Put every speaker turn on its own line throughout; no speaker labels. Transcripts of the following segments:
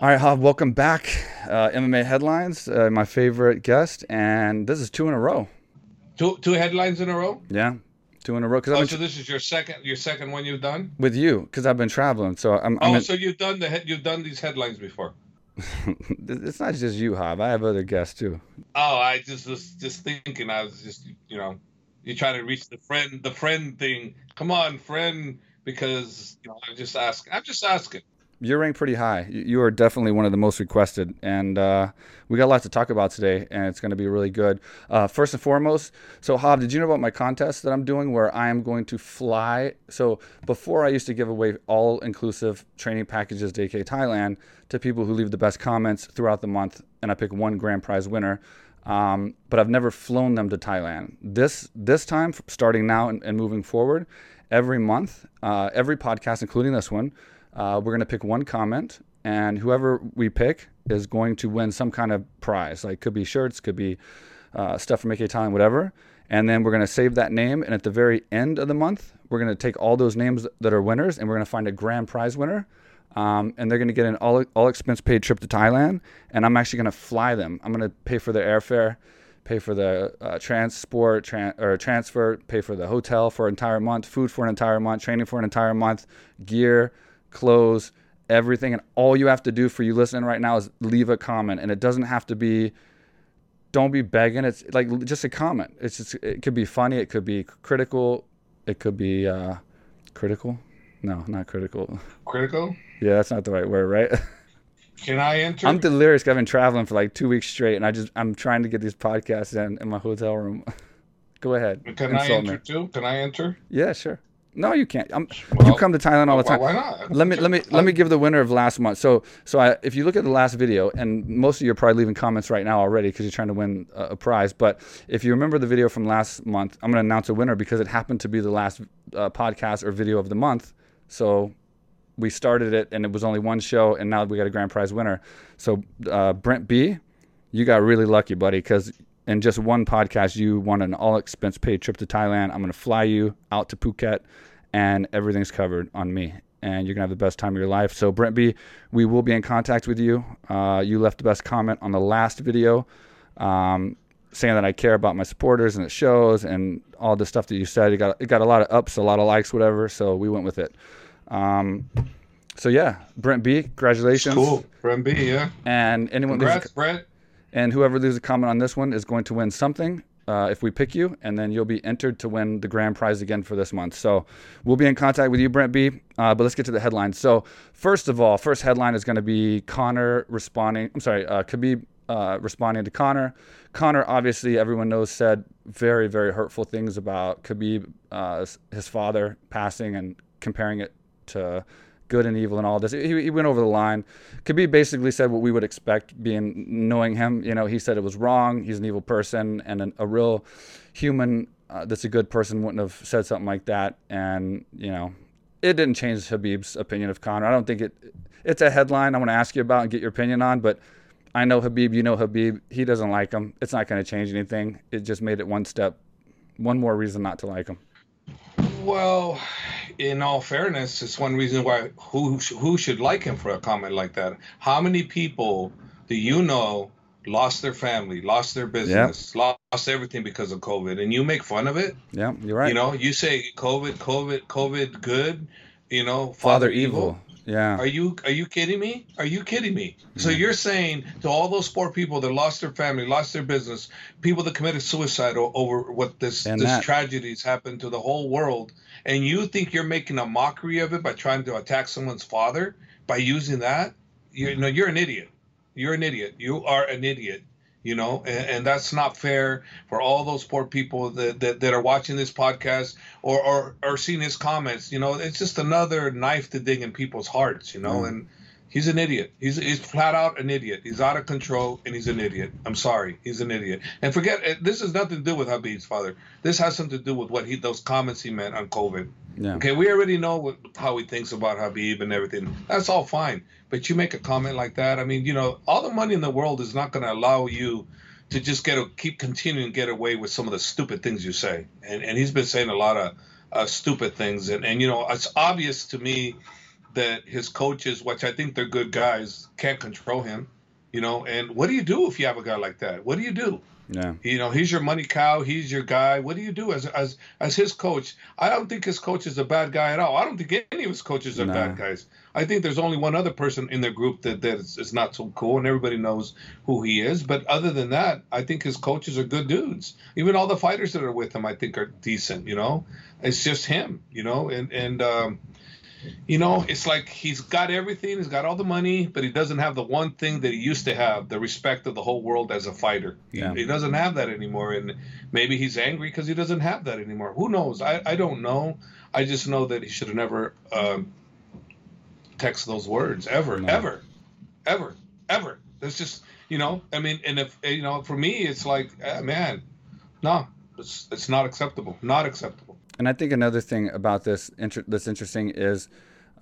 All right, Hob, welcome back. Uh, MMA headlines, uh, my favorite guest, and this is two in a row.
Two two headlines in a row.
Yeah, two in a row.
Cause oh, so this is your second your second one you've done
with you because I've been traveling. So I'm.
I'm
oh, in...
so you've done the you've done these headlines before.
it's not just you, Hob. I have other guests too.
Oh, I just was just thinking. I was just you know, you're trying to reach the friend the friend thing. Come on, friend, because you know I'm just asking. I'm just asking
you're ranked pretty high. You are definitely one of the most requested, and uh, we got a lot to talk about today, and it's going to be really good. Uh, first and foremost, so Hob, did you know about my contest that I'm doing where I am going to fly? So before I used to give away all-inclusive training packages to AK Thailand to people who leave the best comments throughout the month, and I pick one grand prize winner. Um, but I've never flown them to Thailand. This this time, starting now and, and moving forward, every month, uh, every podcast, including this one uh, we're going to pick one comment, and whoever we pick is going to win some kind of prize. Like could be shirts, could be uh, stuff from AK Thailand, whatever. And then we're going to save that name, and at the very end of the month, we're going to take all those names that are winners, and we're going to find a grand prize winner. Um, and they're going to get an all, all expense paid trip to Thailand, and I'm actually going to fly them. I'm going to pay for their airfare, pay for the uh, transport tran- or transfer, pay for the hotel for an entire month, food for an entire month, training for an entire month, gear, clothes, everything. And all you have to do for you listening right now is leave a comment. And it doesn't have to be, don't be begging. It's like just a comment. It's just, it could be funny. It could be critical. It could be uh, critical. No, not critical.
Critical?
Yeah, that's not the right word, right?
Can I enter?
I'm delirious. I've been traveling for like two weeks straight, and I just I'm trying to get these podcasts in in my hotel room. Go ahead.
Can I enter me. too? Can I enter?
Yeah, sure. No, you can't. Well, you come to Thailand all the time.
Why not?
Let me let me let me give the winner of last month. So so I, if you look at the last video, and most of you are probably leaving comments right now already because you're trying to win a, a, prize. But if you remember the video from last month, I'm going to announce a winner because it happened to be the last uh, podcast or video of the month. So we started it, and it was only one show, and now we got a grand prize winner. So uh, Brent B, you got really lucky, buddy, because in just one podcast, you won an all expense paid trip to Thailand. I'm going to fly you out to Phuket and everything's covered on me. And you're to have the best time of your life. So, Brent B., we will be in contact with you. Uh, you left the best comment on the last video um, saying that I care about my supporters and it shows and all the stuff that you said. It got, it got a lot of ups, a lot of likes, whatever. So, we went with it. Um, so, yeah, Brent B., congratulations.
Cool. Brent B., yeah.
And anyone.
Congrats, Brent.
And whoever leaves a comment on this one is going to win something uh, if we pick you, and then you'll be entered to win the grand prize again for this month. So we'll be in contact with you, Brent B. Uh, but let's get to the headlines. So first of all, first headline is going to be Conor responding. I'm sorry, uh, Khabib uh, responding to Conor. Conor, obviously, everyone knows, said very, very hurtful things about Khabib, uh, his father passing, and comparing it to good and evil and all this. He, he went over the line. Khabib basically said what we would expect, being knowing him. You know, he said it was wrong. He's an evil person, and an, a real human uh, that's a good person wouldn't have said something like that. And you know, it didn't change Khabib's opinion of Conor. I don't think it. It's a headline I want to ask you about and get your opinion on, but. I know Khabib, you know Khabib. He doesn't like him. It's not going to change anything. It just made it one step, one more reason not to like him.
Well, in all fairness, it's one reason why who who should like him for a comment like that. How many people do you know lost their family, lost their business, yep. lost everything because of COVID, and you make fun of it?
Yeah, you're right.
You know, you say COVID, COVID, COVID, good. You know,
Father, Father evil. evil. Yeah.
Are you are you kidding me? Are you kidding me? So you're saying to all those poor people that lost their family, lost their business, people that committed suicide over what this and this that. tragedies happened to the whole world, and you think you're making a mockery of it by trying to attack someone's father by using that? You know, you're an idiot. You're an idiot. You are an idiot you know and, and, that's not fair for all those poor people that, that, that are watching this podcast or, or or seeing his comments you know it's just another knife to dig in people's hearts you know mm. and He's an idiot. He's he's flat out an idiot. He's out of control and he's an idiot. I'm sorry. He's an idiot. And forget eh, this has nothing to do with Khabib's father. This has something to do with what he those comments he meant on COVID. Yeah. Okay, we already know what, how he thinks about Khabib and everything. That's all fine. But you make a comment like that. I mean, you know, all the money in the world is not going to allow you to just get a, keep continuing to get away with some of the stupid things you say. And and he's been saying a lot of uh, stupid things. And and you know, it's obvious to me that his coaches, which I think they're good guys, can't control him. You know, and what do you do if you have a guy like that? What do you do?
Yeah.
You know, he's your money cow. He's your guy. What do you do as as as his coach? I don't think his coach is a bad guy at all. I don't think any of his coaches are no. bad guys. I think there's only one other person in their group that that is, is, not so cool, and everybody knows who he is. But other than that, I think his coaches are good dudes. Even all the fighters that are with him, I think, are decent. You know, it's just him. You know, and and um, you know, it's like he's got everything, he's got all the money, but he doesn't have the one thing that he used to have the respect of the whole world as a fighter. Yeah. He, he doesn't have that anymore. And maybe he's angry because he doesn't have that anymore. Who knows? I, I don't know. I just know that he should have never um, text those words ever, no. ever, ever, ever. It's just, you know, I mean, and if, you know, for me, it's like, uh, man, no, it's, it's not acceptable. Not acceptable.
And I think another thing about this inter- that's interesting is,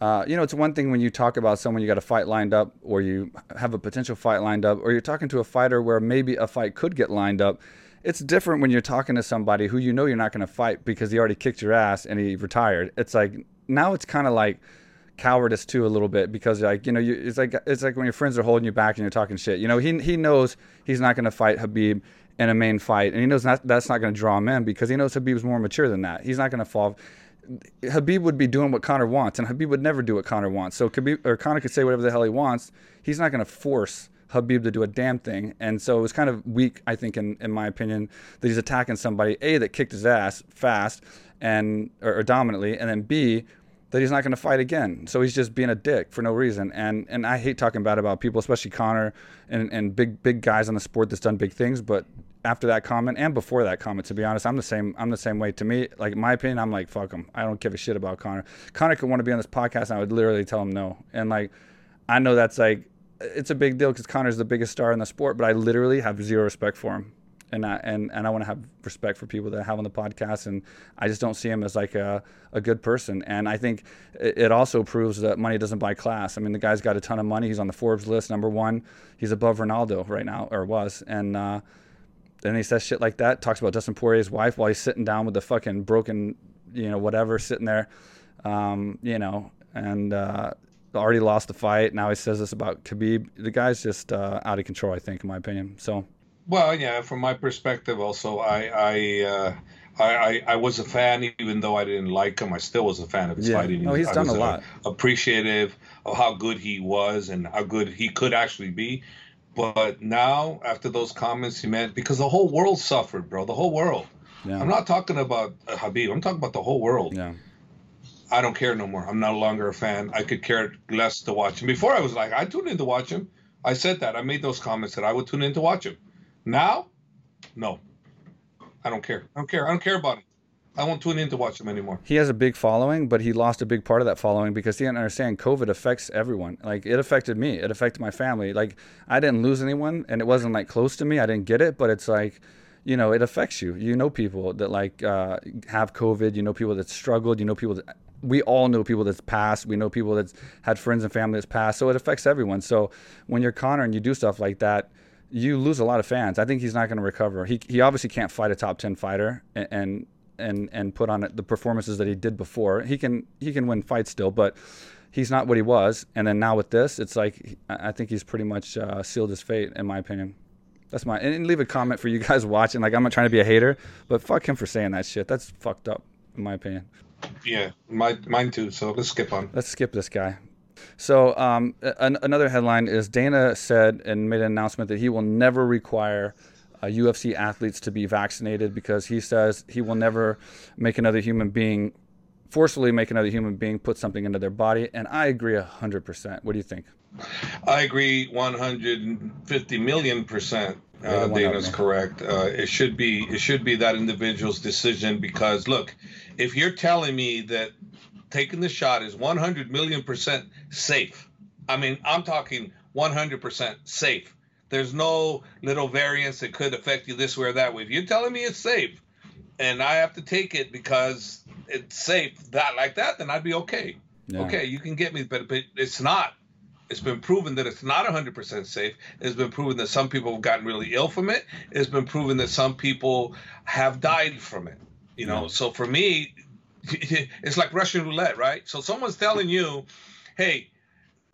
uh, you know, it's one thing when you talk about someone you got a fight lined up, or you have a potential fight lined up, or you're talking to a fighter where maybe a fight could get lined up. It's different when you're talking to somebody who you know you're not going to fight because he already kicked your ass and he retired. It's like now it's kind of like cowardice too a little bit because like you know you, it's like it's like when your friends are holding you back and you're talking shit. You know he he knows he's not going to fight Khabib in a main fight, and he knows not, that's not going to draw him in because he knows Khabib's more mature than that. He's not going to fall. Khabib would be doing what Conor wants, and Khabib would never do what Conor wants. So Khabib or Conor could say whatever the hell he wants. He's not going to force Khabib to do a damn thing. And so it was kind of weak, I think, in, in my opinion, that he's attacking somebody a that kicked his ass fast and or, or dominantly, and then b that he's not going to fight again. So he's just being a dick for no reason. And and I hate talking bad about people, especially Conor and, and big big guys on the sport that's done big things. But after that comment and before that comment, to be honest, I'm the same. I'm the same way. To me, like my opinion, I'm like fuck him. I don't give a shit about Conor. Conor could want to be on this podcast, and I would literally tell him no. And like, I know that's like it's a big deal because Conor's the biggest star in the sport, but I literally have zero respect for him and I, and and I want to have respect for people that I have on the podcast, and I just don't see him as like a, a good person. And I think it, also proves that money doesn't buy class. I mean, the guy's got a ton of money. He's on the Forbes list, number one. He's above Ronaldo right now, or was. And uh, then he says shit like that. Talks about Dustin Poirier's wife while he's sitting down with the fucking broken, you know, whatever, sitting there, um, you know, and. Uh, already lost the fight. Now he says this about Khabib. The guy's just uh, out of control, I think, in my opinion. So
well, yeah, from my perspective, also, I I, uh, I, I was a fan, even though I didn't like him. I still was a fan of his yeah. fighting.
No, he's
I
done a lot.
Appreciative of how good he was and how good he could actually be. But now, after those comments he made, because the whole world suffered, bro. The whole world. Yeah. I'm not talking about uh, Khabib. I'm talking about the whole world.
Yeah.
I don't care no more. I'm no longer a fan. I could care less to watch him. Before I was like, I tuned in to watch him. I said that. I made those comments that I would tune in to watch him. Now, no. I don't care. I don't care. I don't care about him. I won't tune in to watch him anymore.
He has a big following, but he lost a big part of that following because he didn't understand COVID affects everyone. Like it affected me. It affected my family. Like I didn't lose anyone and it wasn't like close to me. I didn't get it, but it's like, you know, it affects you. You know people that like uh, have COVID. You know people that struggled. You know people that we all know people that's passed. We know people that's had friends and family that's passed. So it affects everyone. So when you're Conor and you do stuff like that, you lose a lot of fans. I think he's not going to recover. He he obviously can't fight a top ten fighter and, and and and put on the performances that he did before. He can he can win fights still, but he's not what he was. And then now with this, it's like I think he's pretty much uh, sealed his fate, in my opinion. That's my and leave a comment for you guys watching. Like I'm not trying to be a hater, but fuck him for saying that shit. That's fucked up, in my opinion.
Yeah, my mine too. So let's skip on.
Let's skip this guy. So um, an- another headline is Dana said and made an announcement that he will never require uh, UFC athletes to be vaccinated because he says he will never make another human being forcefully make another human being put something into their body. And I agree 100%. What do you think?
I agree 150 million percent. Uh, Dana's correct. Uh, it should be it should be that individual's decision because look, if you're telling me that taking the shot is 100 million percent safe. I mean, I'm talking 100% safe. There's no little variance that could affect you this way or that way. If you're telling me it's safe and I have to take it because it's safe that like that, then I'd be okay. Yeah. Okay, you can get me, but, but it's not. It's been proven that it's not 100% safe. It's been proven that some people have gotten really ill from it. It's been proven that some people have died from it. You know, yeah. so for me, it's like Russian roulette, right? So someone's telling you, hey,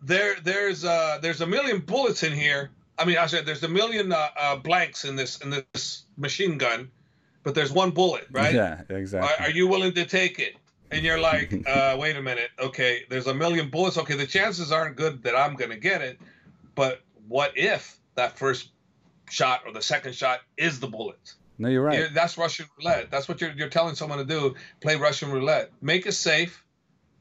there there's uh there's a million bullets in here. I mean, I said there's a million uh, uh, blanks in this in this machine gun, but there's one bullet, right?
Yeah, exactly.
Are, are you willing to take it? And you're like, uh, wait a minute. Okay, there's a million bullets. Okay, the chances aren't good that I'm gonna get it, but what if that first shot or the second shot is the bullet?
No, you're right.
You're, that's Russian roulette. That's what you're you're telling someone to do. Play Russian roulette. Make it safe,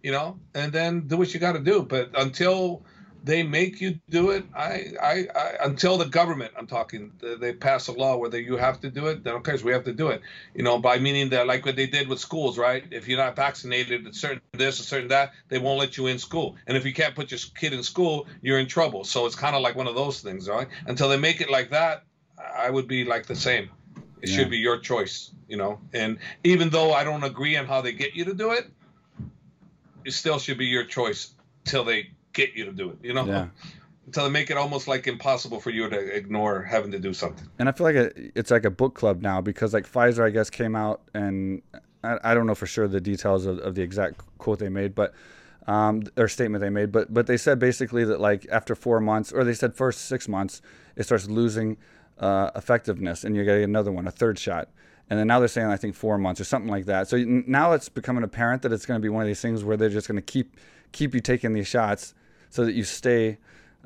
you know, and then do what you got to do. But until they make you do it, I, I, I, until the government, I'm talking, they pass a law whether you have to do it, then okay, so we have to do it. You know, by meaning that like what they did with schools, right? If you're not vaccinated, a certain this, a certain that, they won't let you in school. And if you can't put your kid in school, you're in trouble. So it's kind of like one of those things, right? Until they make it like that, I would be like the same. It yeah. should be your choice, you know. And even though I don't agree on how they get you to do it, it still should be your choice till they get you to do it, you know?
Yeah.
Until they make it almost like impossible for you to ignore having to do something.
And I feel like it, it's like a book club now because like Pfizer, I guess, came out and I, I don't know for sure the details of, of the exact quote they made, but um, or statement they made, but but they said basically that like after four months, or they said first six months, it starts losing uh, effectiveness, and you get another one, a third shot, and then now they're saying I think four months or something like that. So now it's becoming apparent that it's going to be one of these things where they're just going to keep keep you taking these shots so that you stay,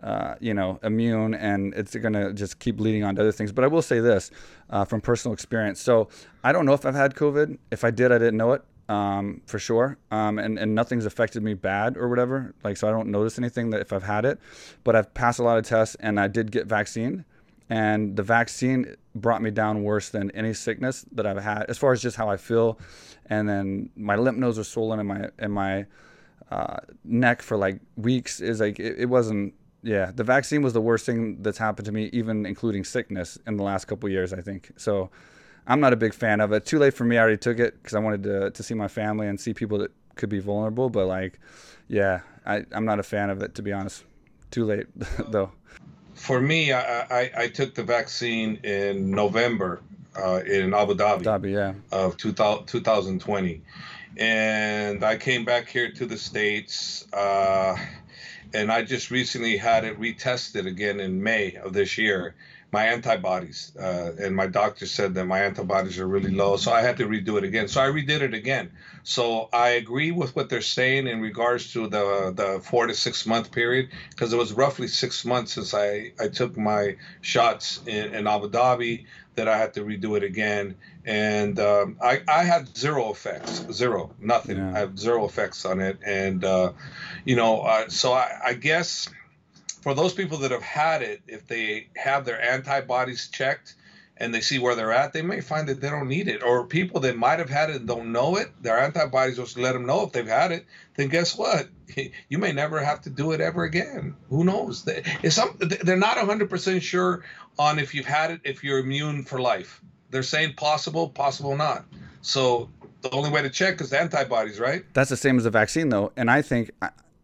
uh, you know, immune, and it's going to just keep leading on to other things. But I will say this uh, from personal experience. So I don't know if I've had COVID. If I did, I didn't know it. Um, for sure. Um, and, and nothing's affected me bad or whatever. Like, so I don't notice anything that if I've had it, but I've passed a lot of tests and I did get vaccine and the vaccine brought me down worse than any sickness that I've had as far as just how I feel. And then my lymph nodes are swollen and my, and my, uh, neck for like weeks is like it, it, wasn't yeah the vaccine was the worst thing that's happened to me even including sickness in the last couple years i think. So i'm not a big fan of it. Too late for me i already took it because i wanted to, to see my family and see people that could be vulnerable but like yeah I, i'm not a fan of it to be honest. Too late though.
For me I, I, I, took the vaccine in november uh, in abu dhabi,
dhabi yeah.
of 2000, 2020 and I came back here to the states, uh, and I just recently had it retested again in May of this year. My antibodies, uh, and my doctor said that my antibodies are really low, so I had to redo it again. So I redid it again. So I agree with what they're saying in regards to the the four to six month period, because it was roughly six months since I I took my shots in, in Abu Dhabi that I had to redo it again and um, I, I had zero effects, zero, nothing. Yeah. I have zero effects on it, and uh, you know, uh, so I, I, guess for those people that have had it, if they have their antibodies checked and they see where they're at, they may find that they don't need it. Or people that might have had it and don't know it, their antibodies just let them know if they've had it. Then guess what? You may never have to do it ever again. Who knows? It's some, they're not 100% sure on if you've had it, if you're immune for life they're saying possible, possible not. So the only way to check is antibodies, right?
That's the same as the vaccine, though. And I think,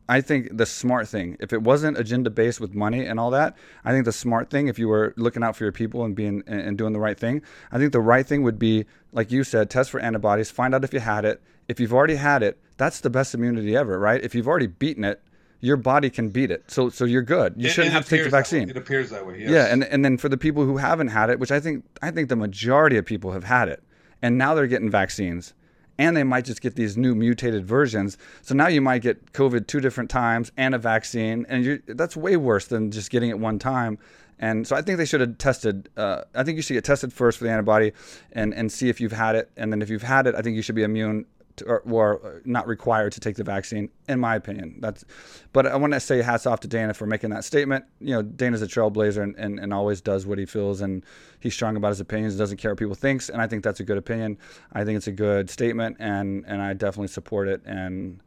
I think the smart thing, if it wasn't agenda based with money and all that, I think the smart thing, if you were looking out for your people and being and doing the right thing, I think the right thing would be, like you said, test for antibodies, find out if you had it. If you've already had it, that's the best immunity ever, right? If you've already beaten it, your body can beat it. So so you're good. You it, shouldn't it have to take the vaccine.
It appears that way. Yes.
Yeah, and and then for the people who haven't had it, which I think I think the majority of people have had it, and now they're getting vaccines, and they might just get these new mutated versions. So now you might get COVID two different times and a vaccine, and that's way worse than just getting it one time. And so I think they should have tested. Uh, I think you should get tested first for the antibody, and and see if you've had it. And then if you've had it, I think you should be immune or, or, uh, not required to take the vaccine, in my opinion. That's, but I want to say hats off to Dana for making that statement. You know, Dana's a trailblazer and, and, and always does what he feels, and he's strong about his opinions. Doesn't care what people thinks, and I think that's a good opinion. I think it's a good statement, and and I definitely support it. And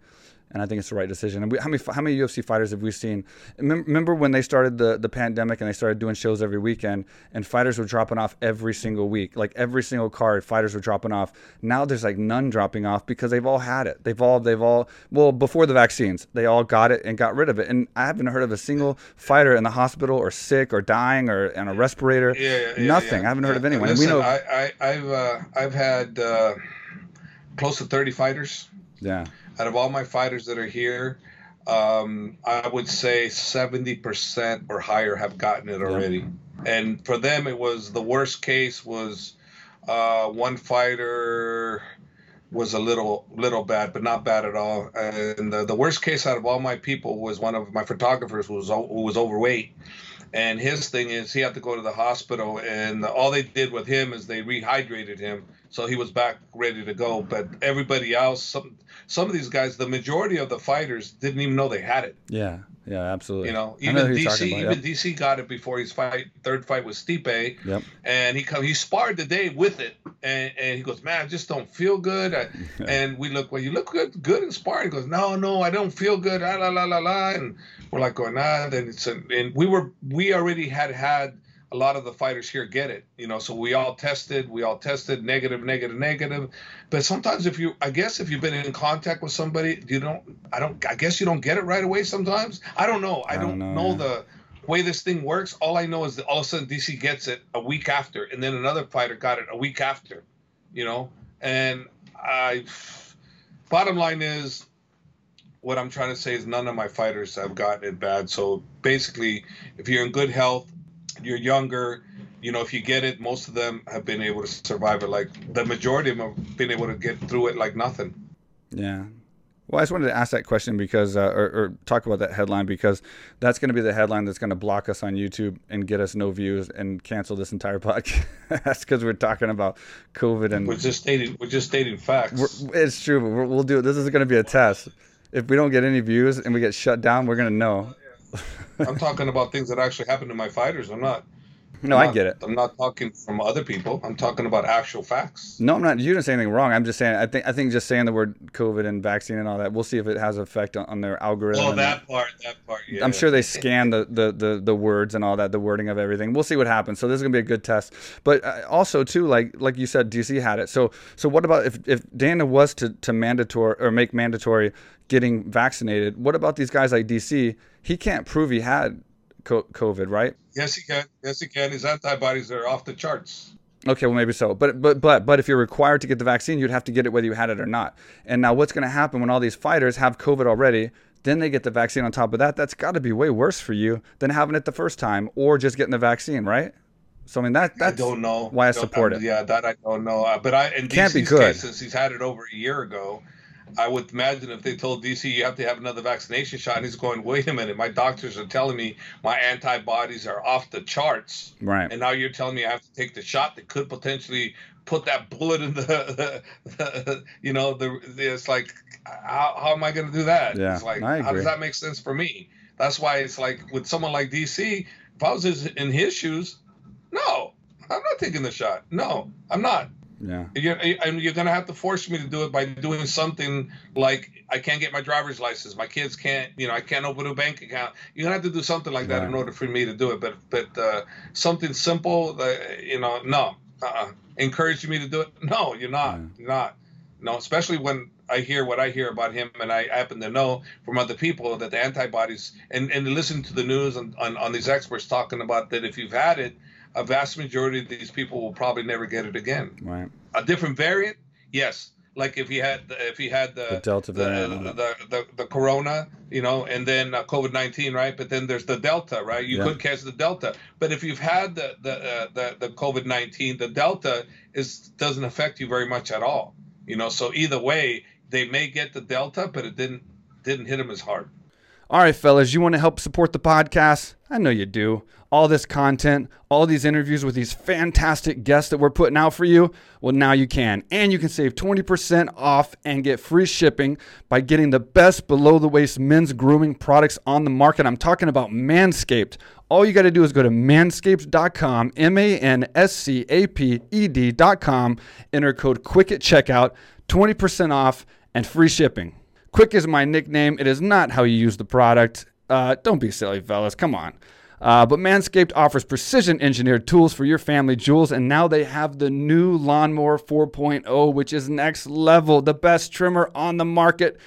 and I think it's the right decision. And we, how many how many UFC fighters have we seen? Remember when they started the the pandemic and they started doing shows every weekend, and fighters were dropping off every single week, like every single card, fighters were dropping off. Now there's like none dropping off because they've all had it. They've all they've all well before the vaccines, they all got it and got rid of it. And I haven't heard of a single fighter in the hospital or sick or dying or on a respirator.
Yeah, yeah
Nothing.
Yeah,
I haven't heard of anyone.
Listen, we know. I, I have uh, I've had uh, close to 30 fighters.
Yeah
out of all my fighters that are here, um, I would say 70% or higher have gotten it already. Yep. And for them, it was the worst case was uh, one fighter was a little little bad, but not bad at all. And the, the worst case out of all my people was one of my photographers who was who was overweight. And his thing is he had to go to the hospital, and all they did with him is they rehydrated him, so he was back ready to go. But everybody else, some some of these guys, the majority of the fighters didn't even know they had it.
Yeah, yeah, absolutely.
You know, even know DC, about, even DC got it before his fight, third fight with Stipe.
Yep.
And he come, he sparred the day with it, and, and he goes, man, I just don't feel good. I, and we look, well, you look good, good in sparring. He goes, no, no, I don't feel good. La la la la la. And we're like going, ah. Then it's, and we were, we already had had a lot of the fighters here get it, you know. So we all tested, we all tested negative, negative, negative. But sometimes if you, I guess if you've been in contact with somebody, you don't, I don't, I guess you don't get it right away. Sometimes I don't know. I, don't, don't, know, know the way this thing works. All I know is that all of a sudden DC gets it a week after, and then another fighter got it a week after, you know. And I, bottom line is, what I'm trying to say is none of my fighters have gotten it bad. So basically, if you're in good health you're younger you know if you get it most of them have been able to survive it like the majority of them have been able to get through it like nothing
yeah well, I just wanted to ask that question because, uh, or, or, talk about that headline because that's going to be the headline that's going to block us on YouTube and get us no views and cancel this entire podcast because we're talking about COVID and
we're just stating we're just stating facts.
it's true, but we will do it. This is going to be a test. If we don't get any views and we get shut down, we're going to know.
I'm talking about things that actually happened to my fighters. I'm not.
No,
I'm
I get it.
I'm not talking from other people. I'm talking about actual facts.
No, I'm not. You didn't say anything wrong. I'm just saying. I think. I think just saying the word COVID and vaccine and all that. We'll see if it has effect on, on their algorithm.
Oh, that part. That part. Yeah.
I'm sure they scan the, the, the the words and all that, the wording of everything. We'll see what happens. So this is gonna be a good test. But uh, also too, like like you said, DC had it. So so what about if if Dana was to to mandatory or make mandatory getting vaccinated? What about these guys like DC? He can't prove he had COVID, right?
Yes, he can. Yes, he can. His antibodies are off the charts.
Okay, well maybe so. But but but but if you're required to get the vaccine, you'd have to get it whether you had it or not. And now what's going to happen when all these fighters have COVID already? Then they get the vaccine on top of that. That's got to be way worse for you than having it the first time or just getting the vaccine, right? So I mean that that's
I don't know
why I support
it.
Yeah,
that I don't know. Uh, but I in Can't DC's be good. case, since he's had it over a year ago, I would imagine if they told DC you have to have another vaccination shot, and he's going, wait a minute, my doctors are telling me my antibodies are off the charts,
right?
And now you're telling me I have to take the shot that could potentially put that bullet in the, the, the you know, the, the, it's like, how, how am I going to do that?
Yeah,
it's like,
how
does that make sense for me? That's why it's like with someone like DC, if I was in his shoes, no, I'm not taking the shot. No, I'm not.
Yeah.
You're, and you're going to have to force me to do it by doing something like I can't get my driver's license. My kids can't, you know, I can't open a bank account. You're going to have to do something like that in order for me to do it. But, but uh, something simple, uh, you know, no. Uh-uh. Encouraging me to do it? No, you're not. Yeah. You're not. No, especially when I hear what I hear about him, and I happen to know from other people that the antibodies, and, and listen to the news on, on, on these experts talking about that if you've had it, a vast majority of these people will probably never get it again.
Right.
A different variant, yes. Like if he had if he had the,
the Delta variant,
the, the, the, the, Corona, you know, and then uh, COVID nineteen, right? But then there's the Delta, right? You yeah. could catch the Delta. But if you've had the the uh, the, the COVID nineteen, the Delta is doesn't affect you very much at all. You know, so either way, they may get the Delta, but it didn't didn't hit them as hard.
All right, fellas, you want to help support the podcast? I know you do. All this content, all these interviews with these fantastic guests that we're putting out for you. Well, now you can. And you can save 20% off and get free shipping by getting the best below the waist men's grooming products on the market. I'm talking about Manscaped. All you got to do is go to manscaped.com, M A N S C A P E D.com, enter code QUICK at checkout, 20% off and free shipping. Quick is my nickname. It is not how you use the product. Uh, don't be silly, fellas. Come on. Uh, but Manscaped offers precision engineered tools for your family jewels, and now they have the new Lawnmower 4.0, which is next level, the best trimmer on the market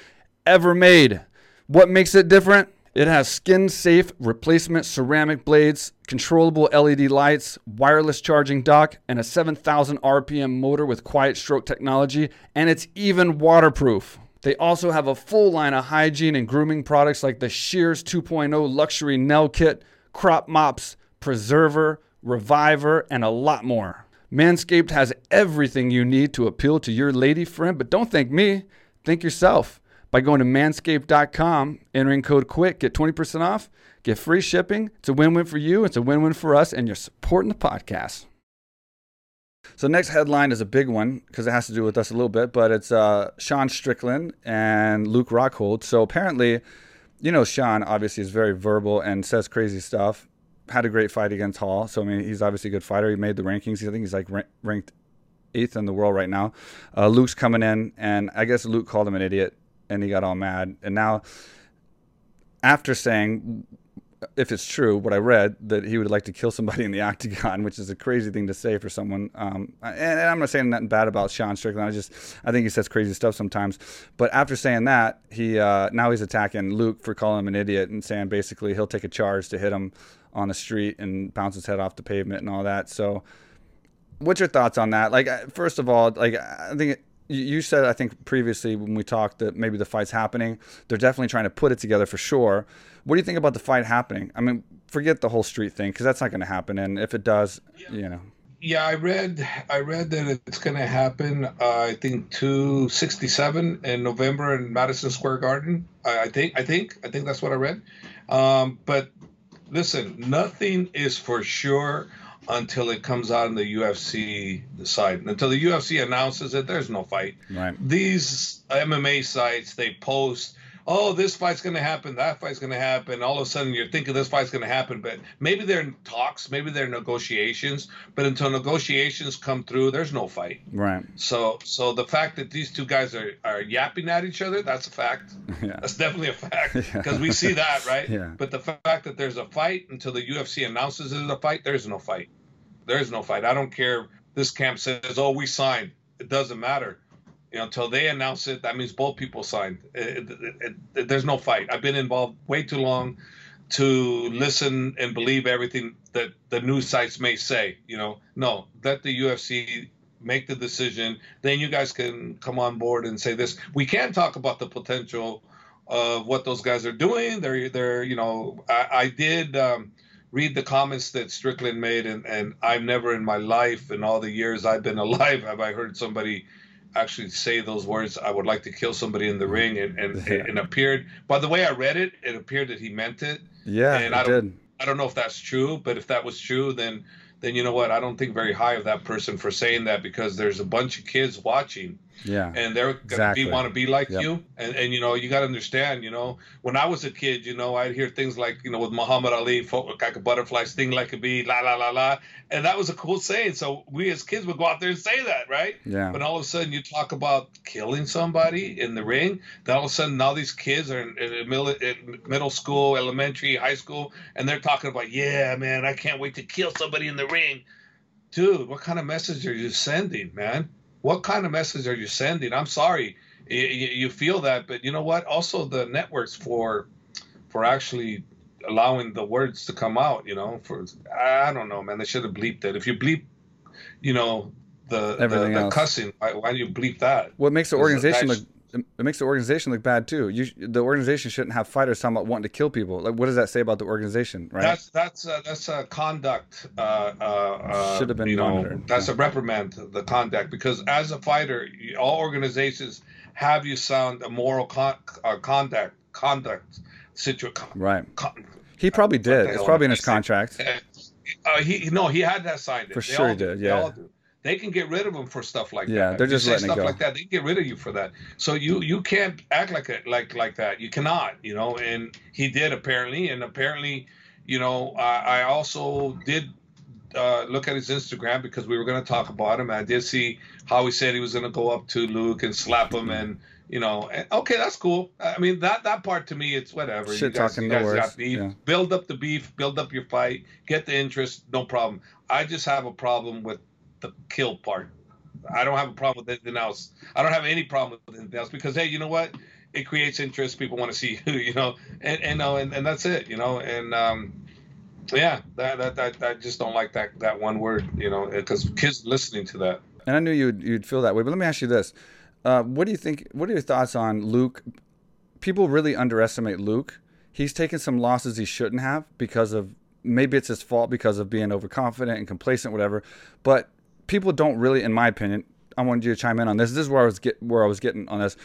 ever made. What makes it different? It has skin safe replacement ceramic blades, controllable LED lights, wireless charging dock, and a 7,000 RPM motor with quiet stroke technology, and it's even waterproof. They also have a full line of hygiene and grooming products like the Shears 2.0 luxury nail kit, crop mops, preserver, reviver, and a lot more. Manscaped has everything you need to appeal to your lady friend, but don't thank me, think yourself. By going to manscaped.com, entering code QUICK, get 20% off, get free shipping. It's a win win for you, it's a win win for us, and you're supporting the podcast. So next headline is a big one because it has to do with us a little bit, but it's uh, Sean Strickland and Luke Rockhold. So apparently, you know, Sean obviously is very verbal and says crazy stuff. Had a great fight against Hall, so I mean, he's obviously a good fighter. He made the rankings. I think he's like ranked eighth in the world right now. Uh, Luke's coming in, and I guess Luke called him an idiot, and he got all mad. And now, after saying if it's true, what I read that he would like to kill somebody in the octagon, which is a crazy thing to say for someone. Um, and, and, I'm not saying nothing bad about Sean Strickland. I just I think he says crazy stuff sometimes. But after saying that, he uh, now he's attacking Luke for calling him an idiot and saying basically he'll take a charge to hit him on the street and bounce his head off the pavement and all that. So, what's your thoughts on that? Like, first of all, like I think. It, you said I think previously when we talked that maybe the fight's happening. They're definitely trying to put it together for sure. What do you think about the fight happening? I mean, forget the whole street thing because that's not going to happen. And if it does, yeah. you know.
Yeah, I read. I read that it's going to happen. Uh, I think two sixty seven in November in Madison Square Garden. I, I, think. I think. I think that's what I read. Um, but listen, nothing is for sure until it comes out in the UFC site. Until the UFC announces it, there's no fight.
Right.
These MMA sites they post oh, this fight's going to happen, that fight's going to happen. All of a sudden, you're thinking this fight's going to happen, but maybe they're in talks, maybe they're negotiations. But until negotiations come through, there's no fight.
Right.
So, so the fact that these two guys are, are yapping at each other, that's a fact. Yeah. That's definitely a fact because yeah. we see that, right?
Yeah.
But the fact that there's a fight until the UFC announces there's a fight, there's no fight. There's no fight. I don't care. This camp says, "Oh, we signed." It doesn't matter you know, until they announce it, that means both people signed. It, it, it, there's no fight. I've been involved way too long to listen and believe everything that the news sites may say. You know, no, let the UFC make the decision. Then you guys can come on board and say this. We can talk about the potential of what those guys are doing. They're, they're, you know, I, I did. Um, read the comments that Strickland made, and, and I've never in my life, in all the years I've been alive, have I heard somebody actually say those words. I would like to kill somebody in the mm. ring, and and, yeah. and appeared. By the way I read it, it appeared that he meant it.
Yeah,
and
I
don't,
did.
I don't know if that's true, but if that was true, then then you know what? I don't think very high of that person for saying that because there's a bunch of kids watching
yeah.
And they're gonna exactly. be want to be like yep. you. And and you know, you gotta understand, you know, when I was a kid, you know, I'd hear things like, you know, with Muhammad Ali, like a butterfly, sting like a bee, la la la la. And that was a cool saying. So we as kids would go out there and say that, right?
Yeah.
But all of a sudden you talk about killing somebody in the ring, then all of a sudden now these kids are in, in, middle, in middle school, elementary, high school, and they're talking about, yeah, man, I can't wait to kill somebody in the ring. Dude, what kind of message are you sending, man? What kind of message are you sending? I'm sorry you, feel that, but you know what? Also, the networks for for actually allowing the words to come out. You know, for I don't know, man. They should have bleeped it. If you bleep, you know, the Everything the, the cussing, why, why, do you bleep that?
What makes the organization look it makes the organization look bad too. You, the organization shouldn't have fighters talking about wanting to kill people. Like, what does that say about the organization, right?
That's that's uh, that's a conduct. Uh, uh,
Should have been
you
monitored.
Know, that's yeah. a reprimand. The conduct, because as a fighter, all organizations have you sound a moral con- uh, conduct conduct situation.
Right. Con- he probably did. It's probably in his contract.
Uh, he no, he had that signed.
For they sure, he did. Yeah
they can get rid of them for stuff like
yeah,
that.
Yeah, they're just letting
stuff like that. They get rid of you for that. So you you can't act like it like like that. You cannot, you know. And he did apparently, and apparently, you know, I, I also did uh, look at his Instagram because we were going to talk about him. I did see how he said he was going to go up to Luke and slap him, and you know, and, okay, that's cool. I mean, that that part to me, it's whatever.
Shit you guys, talking you guys got
beef.
Yeah.
Build up the beef, build up your fight, get the interest, no problem. I just have a problem with the kill part. I don't have a problem with anything else. I don't have any problem with anything else because hey, you know what? It creates interest. People want to see you, you know, and and uh, and, and that's it, you know, and um, yeah, that, that that I just don't like that that one word, you know, because kids listening to that.
And I knew you'd you'd feel that way. But let me ask you this: Uh, what do you think? What are your thoughts on Luke? People really underestimate Luke. He's taken some losses he shouldn't have because of maybe it's his fault because of being overconfident and complacent, whatever. But people don't really, in my opinion, I wanted you to chime in on this. This is where I was get where I was getting on this.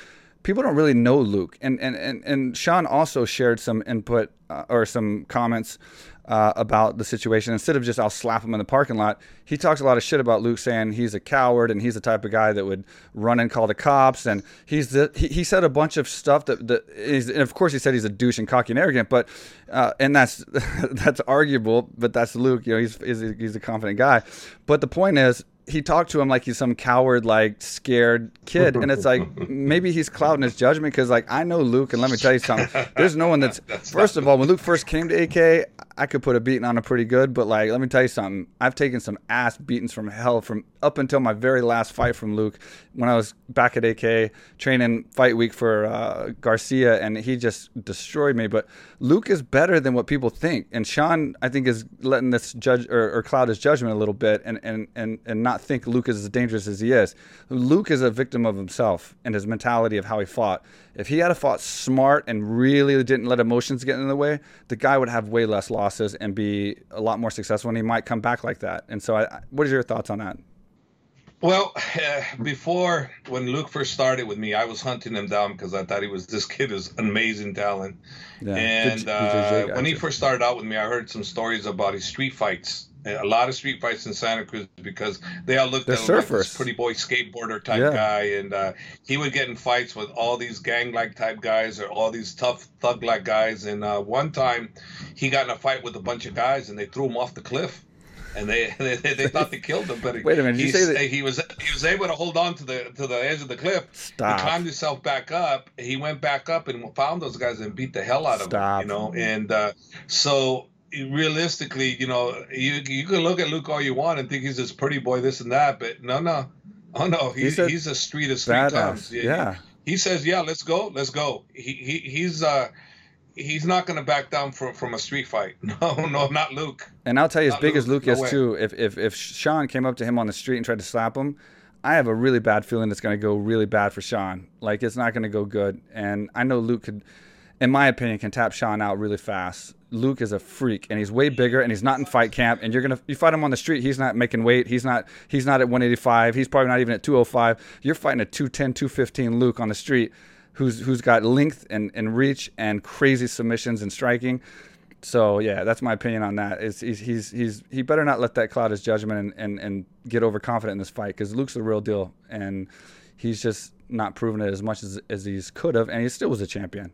People don't really know Luke, and and and, and Sean also shared some input uh, or some comments uh, about the situation. Instead of just I'll slap him in the parking lot, he talks a lot of shit about Luke, saying he's a coward and he's the type of guy that would run and call the cops. And he's the he, he said a bunch of stuff that that is, and of course he said he's a douche and cocky and arrogant. But uh, and that's that's arguable. But that's Luke. You know, he's he's he's a confident guy. But the point is, he talked to him like he's some coward, like scared kid, and it's like maybe he's clouding his judgment because like I know Luke, and let me tell you something. There's no one that's, that's first of all when Luke first came to AK, I could put a beating on him pretty good, but like let me tell you something. I've taken some ass beatings from hell from up until my very last fight from Luke when I was back at AK training fight week for uh, Garcia, and he just destroyed me. But Luke is better than what people think, and Sean I think is letting this judge or, or cloud his judgment a little bit, and and and and not think Luke is as dangerous as he is. Luke is a victim of himself and his mentality of how he fought. If he had fought smart and really didn't let emotions get in the way, the guy would have way less losses and be a lot more successful, and he might come back like that. And so, I, what is your thoughts on that?
Well, uh, before when Luke first started with me, I was hunting him down because I thought he was this kid is amazing talent. Yeah. And uh, when he first started out with me, I heard some stories about his street fights. A lot of street fights in Santa Cruz because they all looked
They're
at
him like this
pretty boy skateboarder type yeah. guy, and uh, he would get in fights with all these gang-like type guys or all these tough thug-like guys. And uh, one time, he got in a fight with a bunch of guys, and they threw him off the cliff and they they, they thought they killed him, but
wait a minute, you say that
he was he was able to hold on to the to the edge of the cliff.
Stop.
He climbed himself back up. He went back up and found those guys and beat the hell out of
Stop.
them. You know, and uh, so realistically, you know, you you can look at Luke all you want and think he's this pretty boy, this and that, but no, no, oh no, he's he's a, he's a street of street times.
Yeah. yeah.
He, he says, yeah, let's go, let's go. He, he he's uh he's not going to back down from from a street fight. No, no, not Luke.
And I'll tell you, as big Luke, as Luke no is way. too, if if if Sean came up to him on the street and tried to slap him, I have a really bad feeling it's going to go really bad for Sean. Like it's not going to go good. And I know Luke could, in my opinion, can tap Sean out really fast. Luke is a freak, and he's way bigger, and he's not in fight camp. And you're gonna you fight him on the street, he's not making weight. He's not he's not at 185. He's probably not even at 205. You're fighting a 210, 215 Luke on the street who's who's got length and, and reach and crazy submissions and striking. So yeah, that's my opinion on that. Is he's, he's he's he better not let that cloud his judgment and, and, and get overconfident in this fight because Luke's the real deal and he's just not proven it as much as as he could have, and he still was a champion.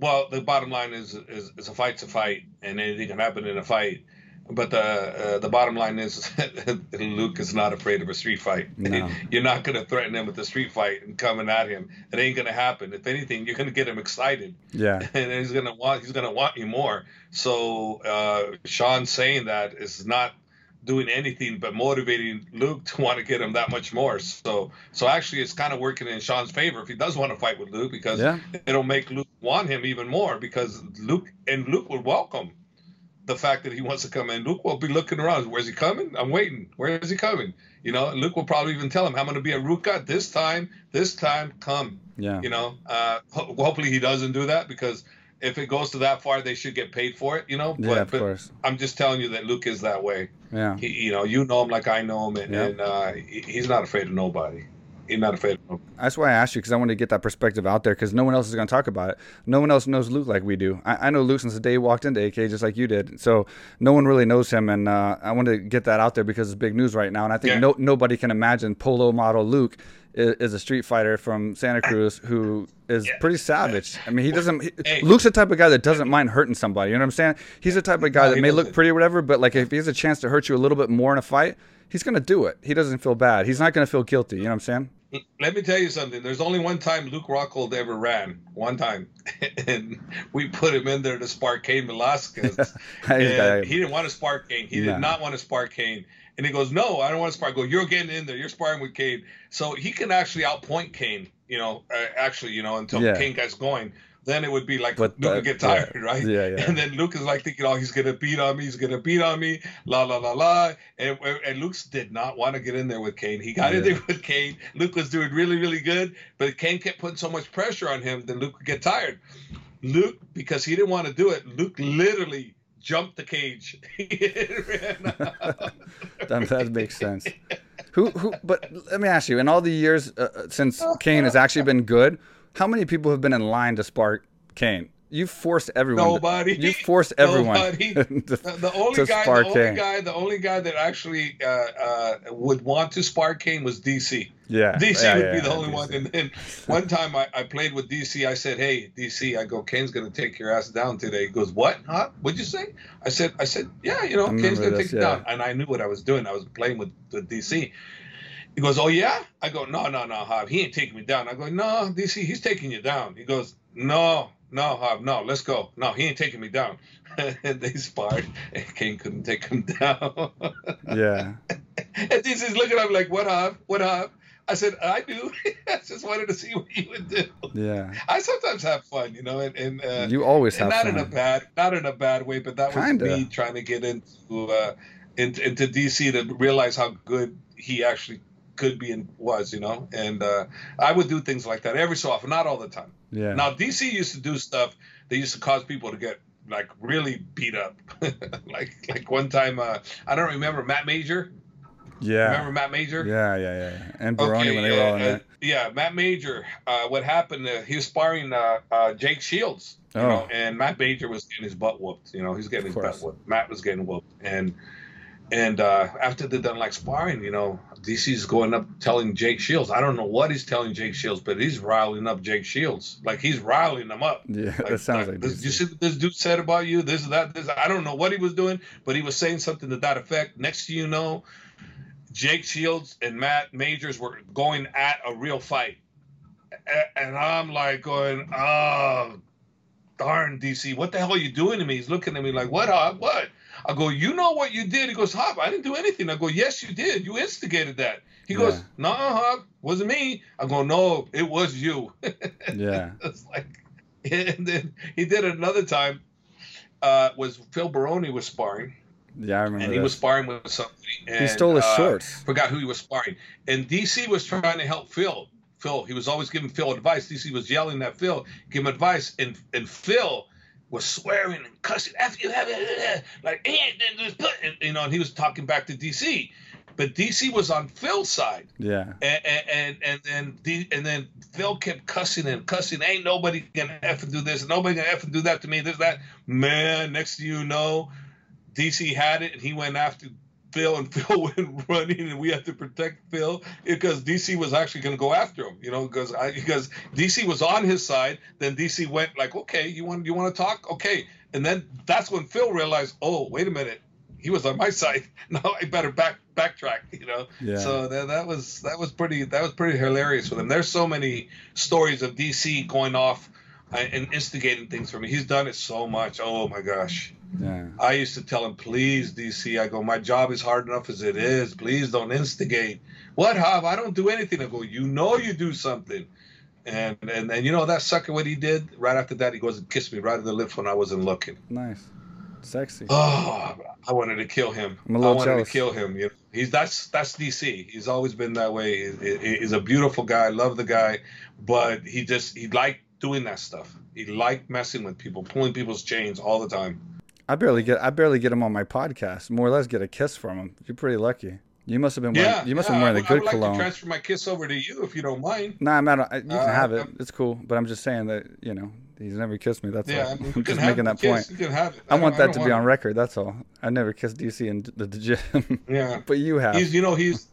Well, the bottom line is, is, is a fight's a fight, and anything can happen in a fight. But the uh, the bottom line is, Luke is not afraid of a street fight.
No.
You're not going to threaten him with a street fight and coming at him. It ain't going to happen. If anything, you're going to get him excited.
Yeah,
and he's going to want he's going to want you more. So uh, Sean saying that is not doing anything but motivating Luke to want to get him that much more. So so actually, it's kind of working in Sean's favor if he does want to fight with Luke because
yeah.
it'll make Luke want him even more because Luke and Luke would welcome the fact that he wants to come in. Luke will be looking around. Where's he coming? I'm waiting. Where is he coming? You know, Luke will probably even tell him, I'm going to be at Ruka this time. This time, come.
Yeah.
You know, uh, ho- hopefully he doesn't do that because if it goes to that far, they should get paid for it. You know.
But, yeah, of but course.
I'm just telling you that Luke is that way.
Yeah.
He, you know, you know him like I know him, and,
yeah.
and uh, he's not afraid of nobody not afraid of
That's why I asked you because I wanted to get that perspective out there because no one else is going to talk about it. No one else knows Luke like we do. I, I, know Luke since the day he walked into AK, just like you did. So no one really knows him, and uh, I wanted to get that out there because it's big news right now. And I think yeah. no, nobody can imagine polo model Luke is, is, a street fighter from Santa Cruz who is yeah. pretty savage. I mean, he doesn't. He, hey. Luke's the type of guy that doesn't mind hurting somebody. You know what I'm saying? He's the type of guy no, that may doesn't. look pretty or whatever, but like if he has a chance to hurt you a little bit more in a fight, he's gonna do it. He doesn't feel bad. He's not gonna feel guilty. You know what I'm saying?
Let me tell you something. There's only one time Luke Rockhold ever ran. One time, and we put him in there to spar Cain Velasquez. and he didn't want to spar Cain. He did not want to spar Cain. And he goes, "No, I don't want to spar." I go, "You're getting in there. You're sparring with Cain." So he can actually outpoint Cain. You know, uh, actually, you know, until yeah. Cain gets going. Then it would be like but Luke would get tired,
yeah,
right?
Yeah, yeah.
And then Luke is like thinking, oh, he's gonna beat on me, he's gonna beat on me, la la la la. And, and Luke did not want to get in there with Cain. He got yeah. in there with Cain. Luke was doing really, really good, but Cain kept putting so much pressure on him, then Luke would get tired. Luke, because he didn't want to do it, Luke literally jumped the cage.
that, that makes sense. Who, who? But let me ask you: in all the years uh, uh since Cain has actually been good, how many people have been in line to spark Cain? You forced everyone.
Nobody.
To, you forced everyone.
Nobody. to, the, only guy, the only guy, the only guy that actually uh, uh, would want to spark Cain was DC.
Yeah,
DC
yeah,
would
yeah,
be the
yeah,
only
DC.
one. And then one time I, I played with DC. I said, "Hey, DC," I go, Cain's gonna take your ass down today." He goes, "What? Huh? What'd you say?" I said, "I said, yeah, you know, Cain's gonna this, take you down." And I knew what I was doing. I was playing with, with DC. He goes, "Oh yeah." I go, "No, no, no, Hob. He ain't taking me down." I go, "No, DC, he's taking you down." He goes, "No, no, Hob, no, let's go. No, he ain't taking me down." and they sparred, and Cain couldn't take him down.
yeah.
and DC's looking at me like, "What, Hob? What, Hob?" I said, "I do. I just wanted to see what you would do."
Yeah.
I sometimes have fun, you know, and, and uh,
you always have
not
fun.
in a bad, not in a bad way, but that was
Kinda.
me trying to get into uh, into, into DC to realize how good he actually could be and was, you know. And uh, I would do things like that every so often, not all the time.
Yeah.
Now DC used to do stuff that used to cause people to get like really beat up. like like one time, uh, I don't remember Matt Major.
Yeah.
Remember Matt Major?
Yeah, yeah, yeah. And Baroni
Okay,
when they were all in
uh,
it.
yeah, Matt Major. Uh, what happened? Uh, he was sparring uh, uh, Jake Shields, you
Oh.
know, and Matt Major was getting his butt whooped. You know, he's getting his
course.
butt whooped. Matt was getting whooped, and and uh, after they're done like sparring, you know, DC's going up telling Jake Shields. I don't know what he's telling Jake Shields, but he's riling up Jake Shields. Like he's riling him up.
Yeah,
Like,
that sounds like
this,
DC.
you see what this dude said about you, this is that, this. I don't know what he was doing, but he was saying something to that effect. Next thing you know, Jake Shields and Matt Majors were going at a real fight, and I'm like going, oh, darn DC, what the hell are you doing to me? He's looking at me like, what? What? I go, you know what you did? He goes, Hob, I didn't do anything. I go, yes, you did. You instigated that. He goes,
Yeah.
no, Hob, wasn't me. I go, no, it was you.
Yeah.
it's like, and then he did it another time. Uh, was Phil Baroni was sparring,
Yeah, I remember
and he
that.
was sparring with somebody. And,
he stole his
uh,
shorts.
Forgot who he was sparring, and DC was trying to help Phil. Phil, he was always giving Phil advice. DC was yelling at Phil, give him advice, and and Phil was swearing and cussing after you have it, like and, you know, and he was talking back to DC, but DC was on Phil's side.
Yeah.
And and and then the and then Phil kept cussing and cussing. Ain't nobody gonna effing do this. Nobody gonna effing do that to me. This that. Man, next thing you know, DC had it and he went after Phil and Phil went running and we had to protect Phil because DC was actually gonna go after him. You know, because I because DC was on his side. Then DC went like, okay, you want you want to talk, okay. And then that's when Phil realized, oh, wait a minute. He was on my side. Now I better back backtrack, you know.
Yeah.
So that, that was that was pretty that was pretty hilarious with him. There's so many stories of DC going off and instigating things for me. He's done it so much. Oh my gosh.
Yeah.
I used to tell him, please, DC. I go, my job is hard enough as it is. Please don't instigate. What, Hob? I don't do anything. I go, you know you do something. And and and you know that sucker what he did right after that he goes and kissed me right in the lips when I wasn't looking.
Nice. Sexy.
Oh, I wanted to kill him. I wanted
jealous.
to kill him. You know, he's that's that's DC. He's always been that way. He- he- He's a beautiful guy. Love the guy, but he just he liked doing that stuff. He liked messing with people, pulling people's chains all the time.
I barely get I barely get him on my podcast. More or less get a kiss from him. You're pretty lucky. You must have been wearing
Yeah,
you must
yeah,
have been wearing the good
I would like
cologne.
to transfer my kiss over to you if you don't mind.
Nah, I'm not. I, you can
Uh,
have it.
I'm-
It's cool. But I'm just saying that you know he's never kissed me. That's
Yeah,
all.
I mean,
I'm just making that
kiss.
point.
You it.
I want that
don't
to be on record. That's all. I never kissed DC in the, the gym,
Yeah.
but you have.
He's, you know, he's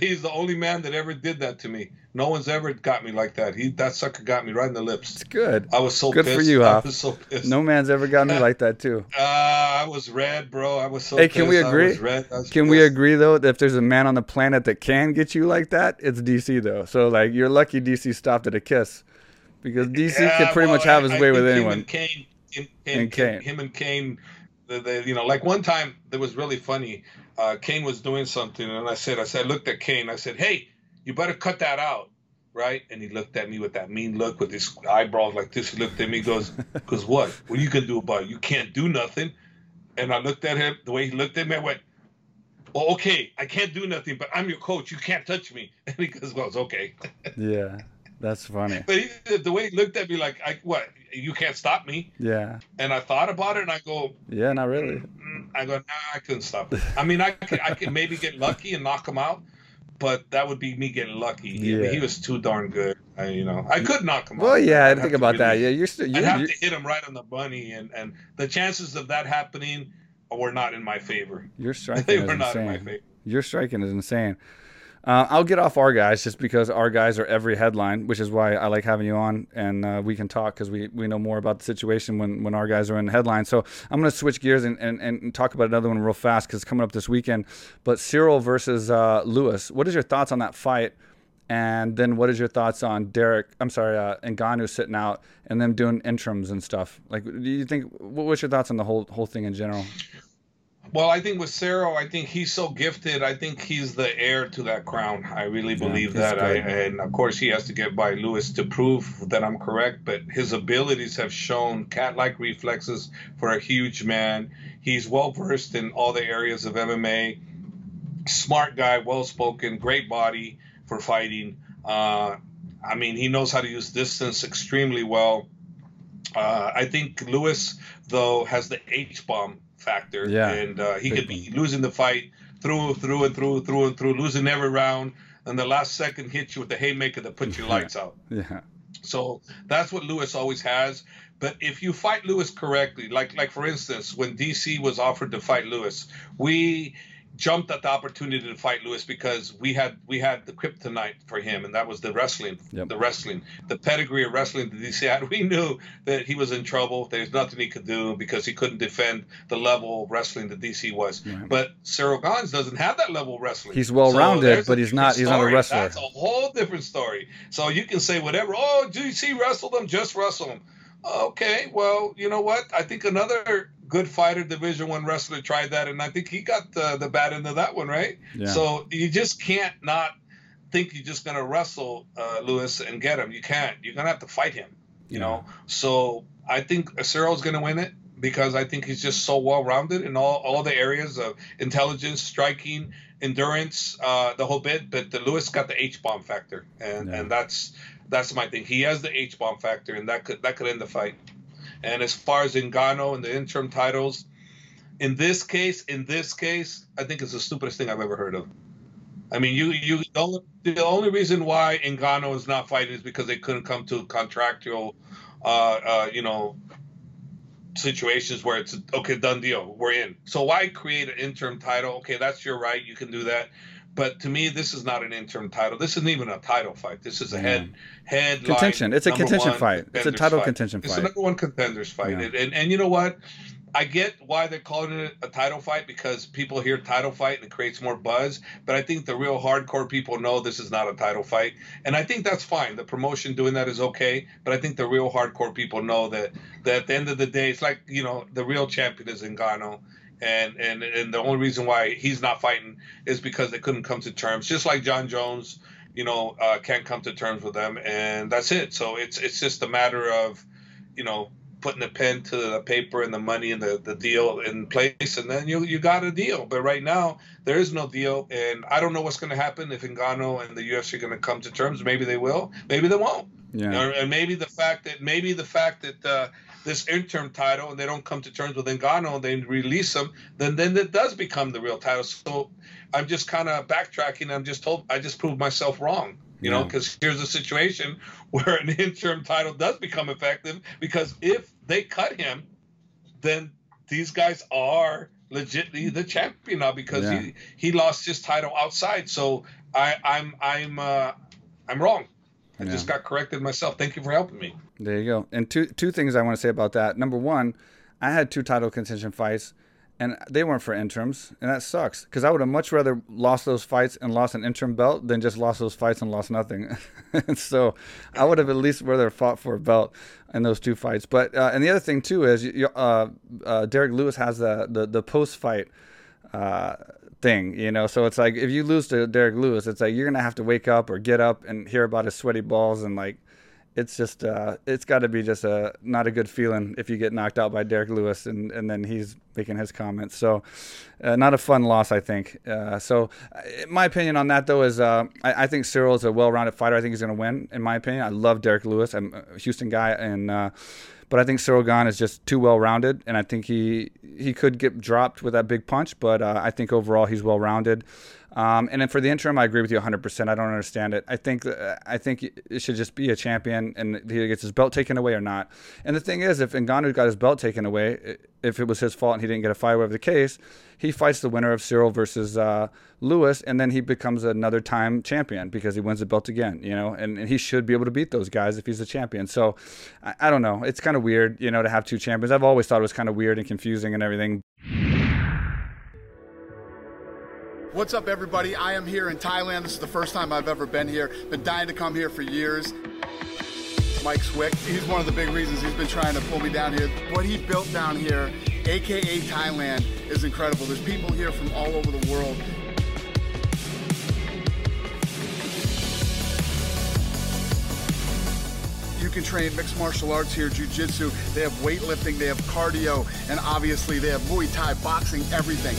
he's the only man that ever did that to me. No one's ever got me like that. He that sucker got me right in the lips.
it's good.
I was so
Good for
pissed.
you,
I was so pissed.
No man's ever got me like that too.
Uh, I was red, bro. I was so.
Hey, can we
pissed. I
agree?
was red. I was
Can we agree though that if there's a man on the planet that can get you like that, it's DC though. So like you're lucky DC stopped at a kiss, because DC
Yeah,
can pretty
well,
much have his
I
way with anyone.
Him and Cain, him,
And Cain.
him and Cain, the, the, you know, like one time that was really funny. Uh, Cain was doing something, and I said, I said, I looked at Cain. I said, Hey, you better cut that out, right? And he looked at me with that mean look, with his eyebrows like this. He looked at me, goes, "Cause what? What are you gonna do about it? You can't do nothing." And I looked at him the way he looked at me. I went, "Well, okay, I can't do nothing, but I'm your coach. You can't touch me." And he goes, "Well, it's okay."
yeah, that's funny.
But he, the way he looked at me, like, "I what? You can't stop me."
Yeah.
And I thought about it, and I go,
"Yeah, not really."
Mm, I go, "Nah, I couldn't stop it. I mean, I could, I could maybe get lucky and knock him out." but that would be me getting lucky. Yeah. Mean, he was too darn good. I, you know, I could knock him
well,
out.
Well, yeah, I think about really, that. Yeah, you're still. You're,
I'd have
you're...
to hit him right on the bunny, and and the chances of that happening were not in my favor.
Your striking they were not insane. in my favor. Your striking is insane. Uh, I'll get off our guys just because our guys are every headline, which is why I like having you on and uh, we can talk because we, we know more about the situation when, when our guys are in headlines. So I'm going to switch gears and, and, and talk about another one real fast because it's coming up this weekend. But Ciryl versus uh, Lewis, what is your thoughts on that fight? And then what is your thoughts on Derrick? I'm sorry, uh, Ngannou sitting out and them doing interims and stuff. Like, do you think? What's your thoughts on the whole whole thing in general?
Well, I think with Ciryl, I think he's so gifted. I think he's the heir to that crown. I really believe that. I, and of course, he has to get by Lewis to prove that I'm correct. But his abilities have shown cat-like reflexes for a huge man. He's well versed in all the areas of MMA. Smart guy, well spoken, great body for fighting. Uh, I mean, he knows how to use distance extremely well. Uh, I think Lewis, though, has the H bomb factor. Yeah. And uh, he could be losing the fight through, through and through, through and through, losing every round, and the last second hit you with the haymaker that puts your lights out.
Yeah.
So that's what Lewis always has. But if you fight Lewis correctly, like like for instance, when DC was offered to fight Lewis, we jumped at the opportunity to fight Lewis because we had we had the kryptonite for him, and that was the wrestling, yep. the wrestling, the pedigree of wrestling that DC had. We knew that he was in trouble. There's nothing he could do because he couldn't defend the level of wrestling that DC was. But Ciryl Gane doesn't have that level of wrestling.
He's well rounded, so but he's not. He's not a wrestler.
That's a whole different story. So you can say whatever. Oh, DC wrestled him. Just wrestle him. Okay, well, you know what? I think another good fighter, Division One wrestler tried that, and I think he got the, the bad end of that one, right? Yeah. So you just can't not think you're just gonna wrestle uh, Lewis and get him. You can't. You're gonna have to fight him. You yeah. know. So I think Ciryl's gonna win it because I think he's just so well rounded in all, all the areas of intelligence, striking, endurance, uh, the whole bit. But the Lewis got the H bomb factor, and yeah. and that's that's my thing. He has the H bomb factor, and that could that could end the fight. And as far as Ngannou and the interim titles, in this case, in this case, I think it's the stupidest thing I've ever heard of. I mean, you you the only, the only reason why Ngannou is not fighting is because they couldn't come to contractual, uh, uh, you know, situations where it's okay, done deal, we're in. So why create an interim title? Okay, that's your right, you can do that. But to me, this is not an interim title. This isn't even a title fight. This is a head mm. head
contention. It's a contention fight. It's a title fight. contention fight.
It's a number one contenders fight. Yeah. And, and, and you know what? I get why they're calling it a title fight because people hear title fight and it creates more buzz. But I think the real hardcore people know this is not a title fight, and I think that's fine. The promotion doing that is okay, but I think the real hardcore people know that that at the end of the day, it's like you know the real champion is Ngannou, and and and the only reason why he's not fighting is because they couldn't come to terms. Just like Jon Jones, you know, uh, can't come to terms with them, and that's it. So it's it's just a matter of, you know, putting the pen to the paper and the money and the, the deal in place, and then you you got a deal. But right now there is no deal, and I don't know what's going to happen if Ngannou and the UFC are going to come to terms. Maybe they will, maybe they won't. Yeah. Or, and maybe the fact that maybe the fact that uh, this interim title and they don't come to terms with Ngannou and they release him, then then it does become the real title. So I'm just kind of backtracking. I'm just told I just proved myself wrong. You yeah. know, because here's a situation where an interim title does become effective because if they cut him, then these guys are legitimately the champion now because yeah. he he lost his title outside. So I I'm I'm uh, I'm wrong. I yeah. just got corrected myself. Thank you for helping me.
There you go. And two two things I want to say about that. Number one, I had two title contention fights, and they weren't for interims, and that sucks because I would have much rather lost those fights and lost an interim belt than just lost those fights and lost nothing. so I would have at least rather fought for a belt in those two fights. But uh, and the other thing too is uh, uh, Derrick Lewis has the the, the post fight uh, thing, you know. So it's like if you lose to Derrick Lewis, it's like you're gonna have to wake up or get up and hear about his sweaty balls and like it's just uh, it's got to be just a not a good feeling if you get knocked out by Derrick Lewis and, and then he's making his comments. So uh, not a fun loss, I think. Uh, so uh, my opinion on that though is uh, I, I, think Ciryl is a well-rounded fighter. I think he's going to win. In my opinion, I love Derrick Lewis. I'm a Houston guy and. Uh, but I think Ciryl Gane is just too well rounded, and I think he he could get dropped with that big punch. But I think overall he's well rounded. Um, and then for the interim, I agree with you 100%. I don't understand it. I think I think it should just be a champion, and he gets his belt taken away or not. And the thing is, if Ngannou got his belt taken away, if it was his fault and he didn't get a fight, whatever the case, he fights the winner of Ciryl versus uh, Lewis, and then he becomes another time champion because he wins the belt again. You know, and, and he should be able to beat those guys if he's a champion. So I, I don't know. It's kind of weird, you know, to have two champions. I've always thought it was kind of weird and confusing and everything.
What's up, everybody? I am here in Thailand. This is the first time I've ever been here. Been dying to come here for years. Mike Swick, he's one of the big reasons he's been trying to pull me down here. What he built down here, aka Thailand, is incredible. There's people here from all over the world. You can train mixed martial arts here, jiu-jitsu. They have weightlifting, they have cardio, and obviously they have Muay Thai, boxing, everything.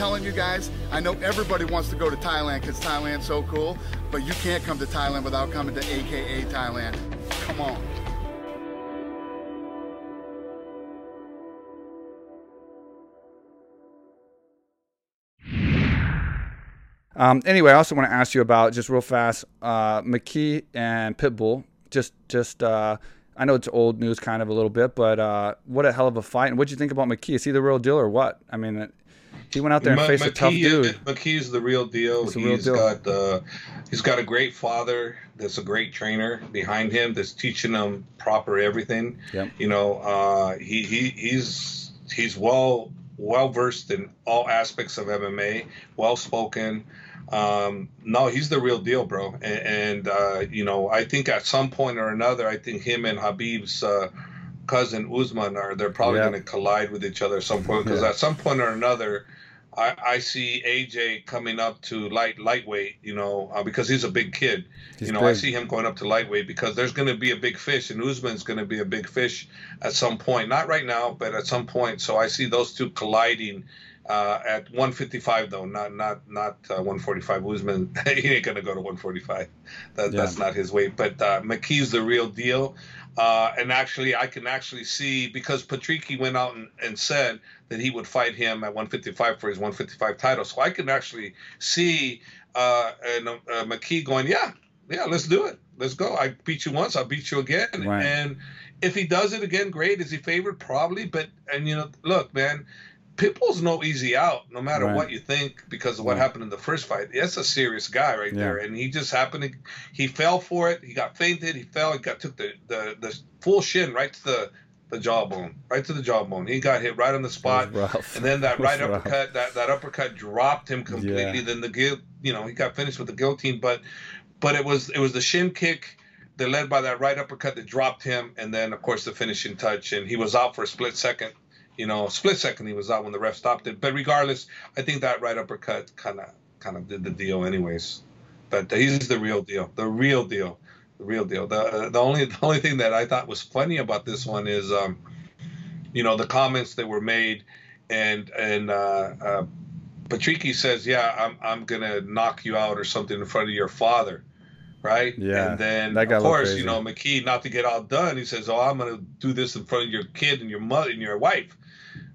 Telling you guys, I know everybody wants to go to Thailand because Thailand's so cool, but you can't come to Thailand without coming to AKA Thailand. Come on.
Um, anyway, I also want to ask you about just real fast, uh, McKee and Pitbull. Just, just, uh, I know it's old news, kind of a little bit, but uh, what a hell of a fight! And what do you think about McKee? Is he the real deal or what? I mean, he went out there and faced McKee, a tough dude.
McKee's the real deal. He's, real deal. got uh, he's got a great father. That's a great trainer behind him. That's teaching him proper everything. Yep. You know, uh, he, he he's he's well well versed in all aspects of MMA. Well spoken. Um, no, he's the real deal, bro. And, and uh, you know, I think at some point or another, I think him and Habib's uh, cousin Usman are they're probably yeah. going to collide with each other at some point because yeah. at some point or another, I, I see AJ coming up to light lightweight, you know, uh, because he's a big kid. He's you know, big. I see him going up to lightweight because there's going to be a big fish, and Usman's going to be a big fish at some point. Not right now, but at some point. So I see those two colliding. Uh, at 155 though, not not not uh, 145. Usman, he ain't gonna go to 145. That, yeah. That's not his weight. But uh, McKee's the real deal. Uh, and actually, I can actually see because Patricky went out and, and, said that he would fight him at 155 for his 155 title. So I can actually see uh, and, uh, McKee going, yeah, yeah, let's do it. Let's go. I beat you once, I'll beat you again. Right. And if he does it again, great. Is he favored? Probably. But, and, you know, look, man, Pitbull's no easy out, no matter right. what you think, because of what right. happened in the first fight. That's a serious guy right yeah. there, and he just happened to he fell for it. He got fainted. He fell. He got took the the, the full shin right to the the jawbone, right to the jawbone. He got hit right on the spot, and then that right uppercut, that, that uppercut dropped him completely. Yeah. Then the guilt, you know, he got finished with the guillotine, but but it was it was the shin kick that led by that right uppercut that dropped him, and then of course the finishing touch, and he was out for a split second you know, split second he was out when the ref stopped it. But regardless, I think that right uppercut kind of kind of did the deal, anyways. But he's the real deal, the real deal, the real deal. The the only the only thing that I thought was funny about this one is, um, you know, the comments that were made, and and uh, uh, Patricky says, "Yeah, I'm I'm gonna knock you out or something in front of your father." right?
Yeah.
And then of course, you know, McKee, not to get all done, he says, "Oh, I'm going to do this in front of your kid and your mother and your wife."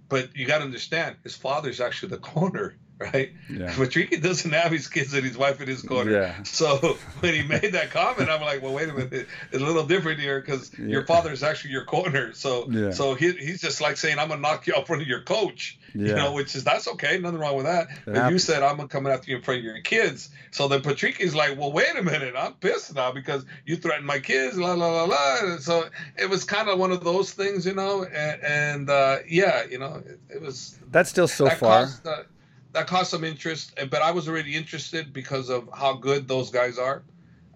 But you got to understand, his father's actually the corner, right? Yeah. Patricky doesn't have his kids and his wife in his corner. Yeah. So when he made that comment, I'm like, well, wait a minute, it's a little different here because yeah. your father's actually your corner. So yeah. so he, he's just like saying, I'm gonna knock you out front of your coach. Yeah. You know, which is that's okay, nothing wrong with that. But you said I'm gonna come after you in front of your kids. So then Patricky's like, well, wait a minute, I'm pissed now because you threatened my kids, la la la la. So it was kind of one of those things, you know, and, and uh, yeah, you know, it, it, was.
That's still so
that
far.
Caused, uh, that caused some interest, but I was already interested because of how good those guys are.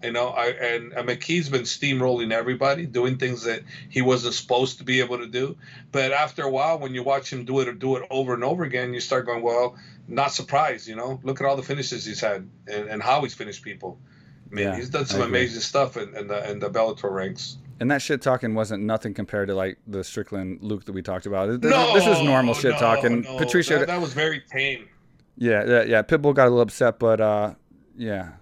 You know, I and, and McKee's been steamrolling everybody, doing things that he wasn't supposed to be able to do. But after a while, when you watch him do it or do it over and over again, you start going, well, not surprised. You know, look at all the finishes he's had and, and how he's finished people. I mean, yeah, he's done some amazing stuff in, in the in the Bellator ranks.
And that shit talking wasn't nothing compared to like the Strickland Luke that we talked about. This, no, this is normal shit no, talking.
No. Patricio, that, that was very tame.
Yeah, yeah, yeah. Pitbull got a little upset, but uh, yeah,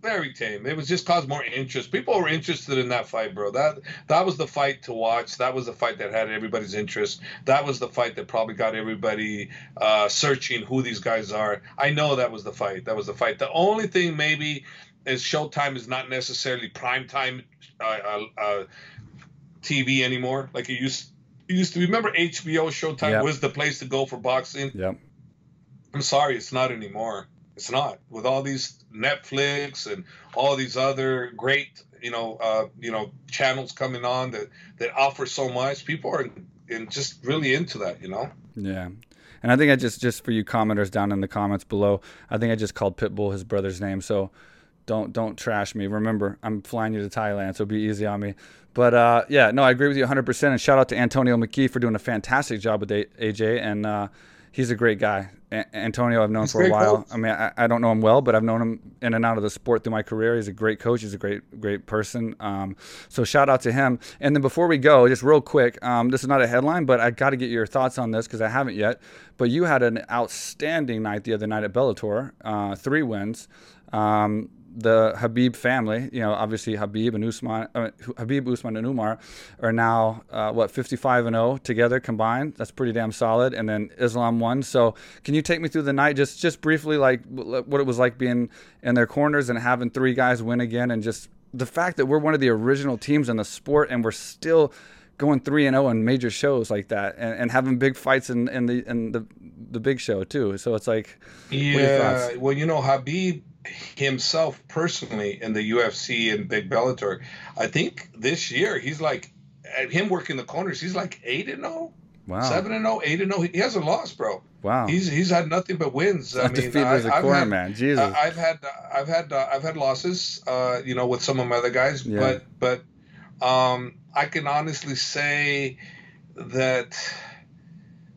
very tame. It was just caused more interest. People were interested in that fight, bro. That that was the fight to watch. That was the fight that had everybody's interest. That was the fight that probably got everybody uh, searching who these guys are. I know that was the fight. That was the fight. The only thing maybe is Showtime is not necessarily prime time uh, uh, uh TV anymore. Like it used it used to. Be. Remember HBO Showtime yep. was the place to go for boxing.
Yep.
I'm sorry, it's not anymore. It's not with all these Netflix and all these other great, you know, uh, you know, channels coming on that that offer so much. People are just really into that, you know.
Yeah. And I think I just just for you commenters down in the comments below, I think I just called Pitbull his brother's name. So don't don't trash me. Remember, I'm flying you to Thailand, so be easy on me. But uh, yeah, no, I agree with you 100%. And shout out to Antonio McKee for doing a fantastic job with AJ. And uh, he's a great guy. A- Antonio, I've known he's for a while. Coach. I mean, I, I, don't know him well, but I've known him in and out of the sport through my career. He's a great coach. He's a great, great person. Um, so shout out to him. And then before we go, just real quick, um, this is not a headline, but I got to get your thoughts on this because I haven't yet. But you had an outstanding night the other night at Bellator, uh, three wins. Um, the Habib family, you know, obviously Habib and Usman, uh, Khabib, Usman, and Umar are now uh, what 55 and 0 together combined. That's pretty damn solid. And then Islam won. So, can you take me through the night, just just briefly, like what it was like being in their corners and having three guys win again, and just the fact that we're one of the original teams in the sport and we're still going three and zero oh in major shows like that, and, and having big fights in, in the in the the big show too. So it's like,
yeah. Well, you know, Khabib himself personally in the UFC and Big Bellator, I think this year he's like him working the corners. He's like eight and zero. Oh, wow. Seven and 0, 8 and 0. He hasn't lost, bro.
Wow.
He's he's had nothing but wins. I mean, I, I've
had, man. Jesus.
I've had I've had uh, I've had losses, uh, you know, with some of my other guys, yeah. but but um, I can honestly say that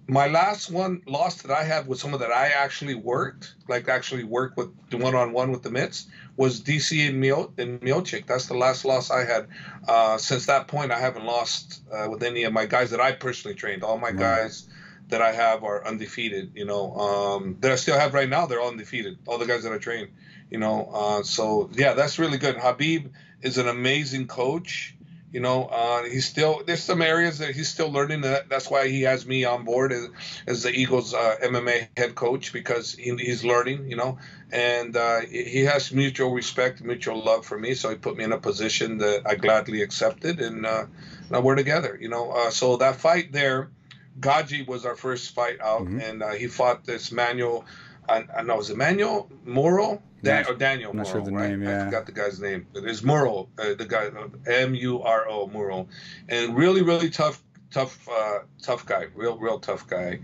my last one loss that I had with someone that I actually worked, like actually worked with one on one with the mitts, was DC and Mio and Miocic. That's the last loss I had. Uh, since that point, I haven't lost uh, with any of my guys that I personally trained. All my guys that I have are undefeated. You know, um, that I still have right now, they're all undefeated. All the guys that I train. You know, uh, so yeah, that's really good. Habib is an amazing coach. You know, uh, he's still there's some areas that he's still learning. That that's why he has me on board as, as the Eagles uh, MMA head coach because he, he's learning. You know, and uh, he has mutual respect, mutual love for me. So he put me in a position that I gladly accepted, and uh, now we're together. You know, uh, so that fight there, Gaji was our first fight out, mm-hmm. and uh, he fought this Manuel. I, I know it was Emmanuel Muro Dan, or Daniel I'm not sure the right? name, yeah. I forgot the guy's name. It is Muro, uh, the guy, M U R O, Muro, and really, really tough, tough, uh, tough guy, real, real tough guy,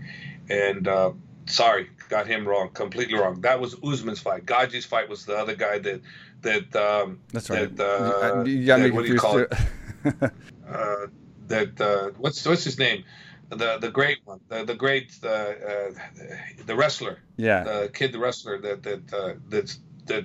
and uh, sorry, got him wrong, completely wrong. That was Usman's fight. Gaji's fight was the other guy that that um,
that's right. That, uh, got me
what do you call it? uh, that uh, what's what's his name? The the great one, the the great uh, uh, the wrestler,
yeah,
the kid, the wrestler that that uh, that's that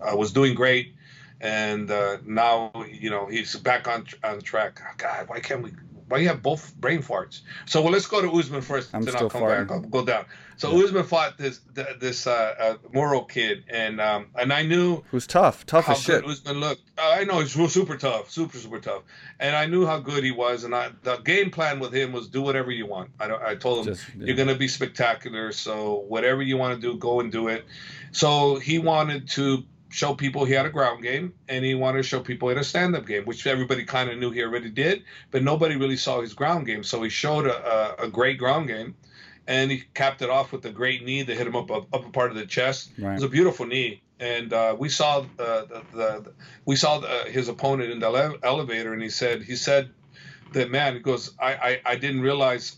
uh, was doing great, and uh, now you know he's back on on track. Oh, God, why can't we? Why you have both brain farts? So well, let's go to Usman first, I'm then I'll come farting. back. I'll go down. So yeah. Usman fought this this uh, uh, Muro kid, and um, and I knew
who's tough, tough as shit.
Usman looked. Uh, I know he's super tough, super super tough, and I knew how good he was. And I, the game plan with him was do whatever you want. I, I told him Just, yeah. you're gonna be spectacular, so whatever you want to do, go and do it. So he wanted to show people he had a ground game and he wanted to show people he had a stand-up game which everybody kind of knew he already did but nobody really saw his ground game. So he showed a, a, a great ground game and he capped it off with a great knee that hit him up up upper part of the chest. Right. it was a beautiful knee. And uh, we saw uh, the, the, we saw the, his opponent in the ele- elevator and he said he said that man he goes I, I, I didn't realize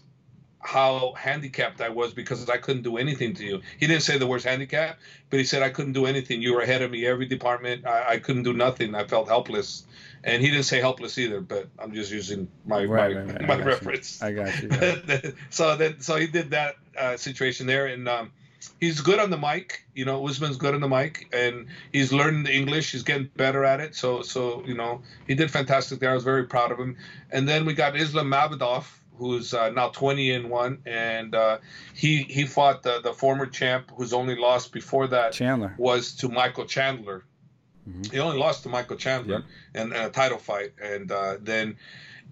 how handicapped I was because I couldn't do anything to you. He didn't say the words handicap, but he said I couldn't do anything. You were ahead of me every department. I, I couldn't do nothing. I felt helpless. And he didn't say helpless either, but I'm just using my right, my, right, right. my I reference.
You. I got you.
so then, so he did that uh, situation there, and um, he's good on the mic. You know, Usman's good on the mic, and he's learning the English. He's getting better at it. So, so you know, he did fantastic there. I was very proud of him. And then we got Islam Mamedov, who's uh, now 20 and one, and uh, he he fought the the former champ, who's only lost before that
Chandler
was to Michael Chandler. Mm-hmm. He only lost to Michael Chandler yep. in, in, a title fight, and uh, then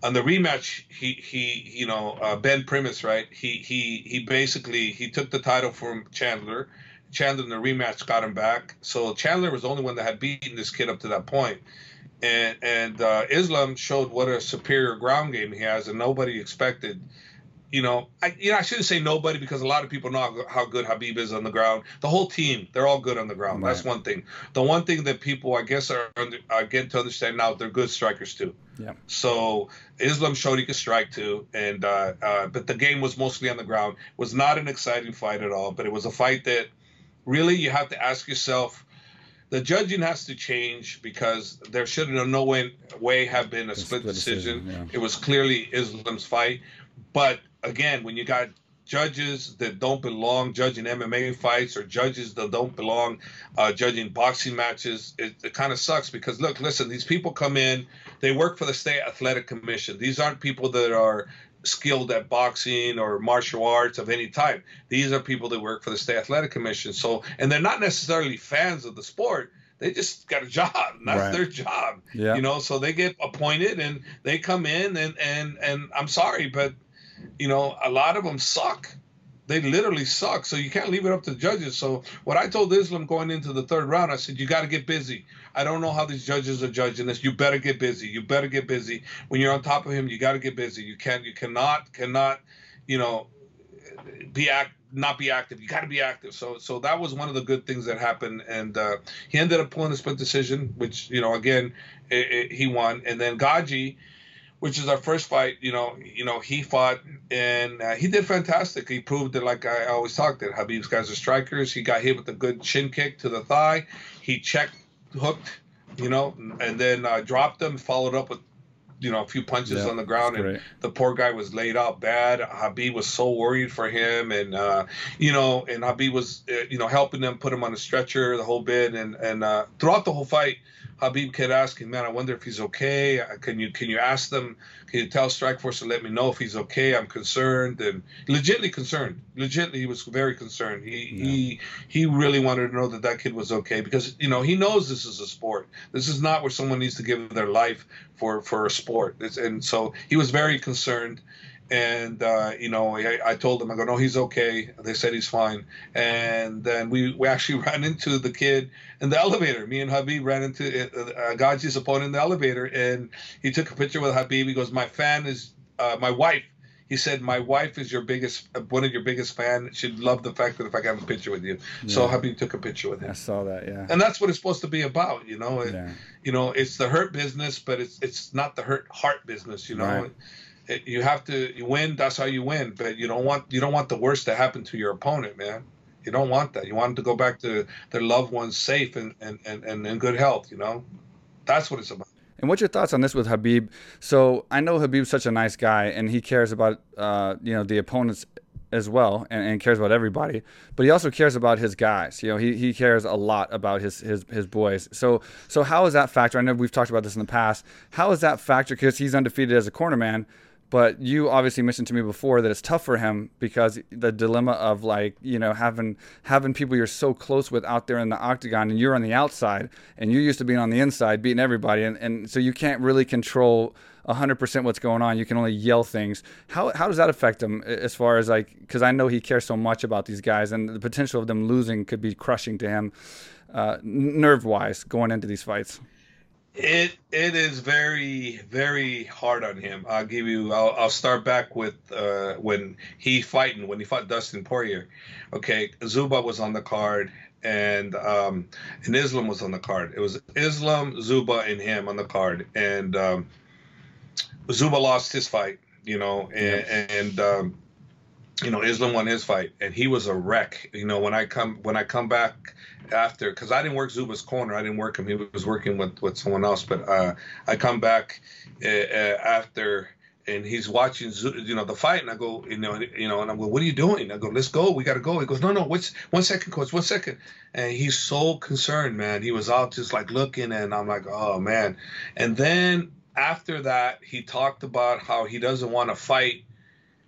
on the rematch, he he you know uh, Ben Primus, right? He he he basically he took the title from Chandler. Chandler in the rematch got him back. So Chandler was the only one that had beaten this kid up to that point. And and uh, Islam showed what a superior ground game he has, and nobody expected. You know, I you know I shouldn't say nobody because a lot of people know how good Habib is on the ground. The whole team, they're all good on the ground. Right. That's one thing. The one thing that people, I guess, are, are getting to understand now, they're good strikers too.
Yeah.
So Islam showed he could strike too, and uh, uh, but the game was mostly on the ground. It was not an exciting fight at all, but it was a fight that really you have to ask yourself. The judging has to change because there should in no way, way have been a split, split, decision. decision yeah. It was clearly Islam's fight, but again, when you got judges that don't belong judging MMA fights or judges that don't belong uh, judging boxing matches, it, it kind of sucks because look, listen, these people come in, they work for the state athletic commission. These aren't people that are skilled at boxing or martial arts of any type. These are people that work for the state athletic commission. So, and they're not necessarily fans of the sport they just got a job. That's right. their job. Yeah. You know, so they get appointed and they come in and and and I'm sorry, but you know, a lot of them suck. They literally suck. So you can't leave it up to the judges. So what I told Islam going into the third round, I said, you got to get busy. I don't know how these judges are judging this. You better get busy. You better get busy. When you're on top of him, you got to get busy. You can't. You cannot. Cannot. You know, be act not be active. You got to be active. So so that was one of the good things that happened, and uh, he ended up pulling a split decision, which you know again it, it, he won, and then Gaji which is our first fight. You know, you know, he fought and uh, he did fantastic. He proved that, like I always talked, that Habib's guys are strikers. He got hit with a good shin kick to the thigh. He checked, hooked, you know, and then uh, dropped him. Followed up with, you know, a few punches yeah, on the ground, and great. the poor guy was laid out bad. Habib was so worried for him, and uh, you know, and Khabib was, uh, you know, helping them put him on a stretcher the whole bit, and and uh, throughout the whole fight Khabib kept asking, man, I wonder if he's okay. Uh, can you can you ask them? Can you tell Strikeforce to let me know if he's okay? I'm concerned and legitimately concerned. Legitimately, he was very concerned. He yeah. he he really wanted to know that that kid was okay because you know he knows this is a sport. This is not where someone needs to give their life for for a sport. It's, and so he was very concerned and uh, you know I, I, told them I go no he's okay. They said he's fine. And then we, we actually ran into the kid in the elevator. Me and habib ran into uh, Gaji's opponent in the elevator and he took a picture with habib. He goes my fan is uh, my wife. He said my wife is your biggest uh, one of your biggest fan. She'd love the fact that if I can have a picture with you. Yeah. so habib took a picture with him.
I saw that yeah.
And that's what it's supposed to be about you know? It, yeah. you know it's the hurt business but it's it's not the hurt heart business you know? Right you have to you win. That's how you win. But you don't want you don't want the worst to happen to your opponent, man. You don't want that. You want them to go back to their loved ones safe and and, and, and in good health. You know, that's what it's about.
And what's your thoughts on this with Habib? So I know Habib's such a nice guy, and he cares about uh, you know the opponents as well, and, and, cares about everybody. But he also cares about his guys. You know, he, he cares a lot about his his his boys. So so how is that factor? I know we've talked about this in the past. How is that factor? Because he's undefeated as a corner man, but you obviously mentioned to me before that it's tough for him because the dilemma of like you know having having people you're so close with out there in the octagon and you're on the outside and you're used to being on the inside beating everybody. And, and so you can't really control 100% what's going on. You can only yell things. How, how does that affect him as far as like because i know he cares so much about these guys and the potential of them losing could be crushing to him uh, nerve wise going into these fights
it it is very very hard on him. I'll give you. I'll, I'll start back with uh, when he fighting when he fought Dustin Poirier. Okay, Zuba was on the card and um, and Islam was on the card. It was Islam, Zuba, and him on the card, and um, Zuba lost his fight. You know, and, and um, you know, Islam won his fight, and he was a wreck. You know, when I come when I come back after, because I didn't work Zuba's corner, I didn't work him. He was working with with someone else. But uh, I come back uh, uh after, and he's watching, you know, the fight, and I go, you know, you know, and I'm go, what are you doing? I go, let's go, we got to go. He goes, no, no, what's one second, coach, one second. And he's so concerned, man. He was out just like looking, and I'm like, oh man. And then after that, he talked about how he doesn't want to fight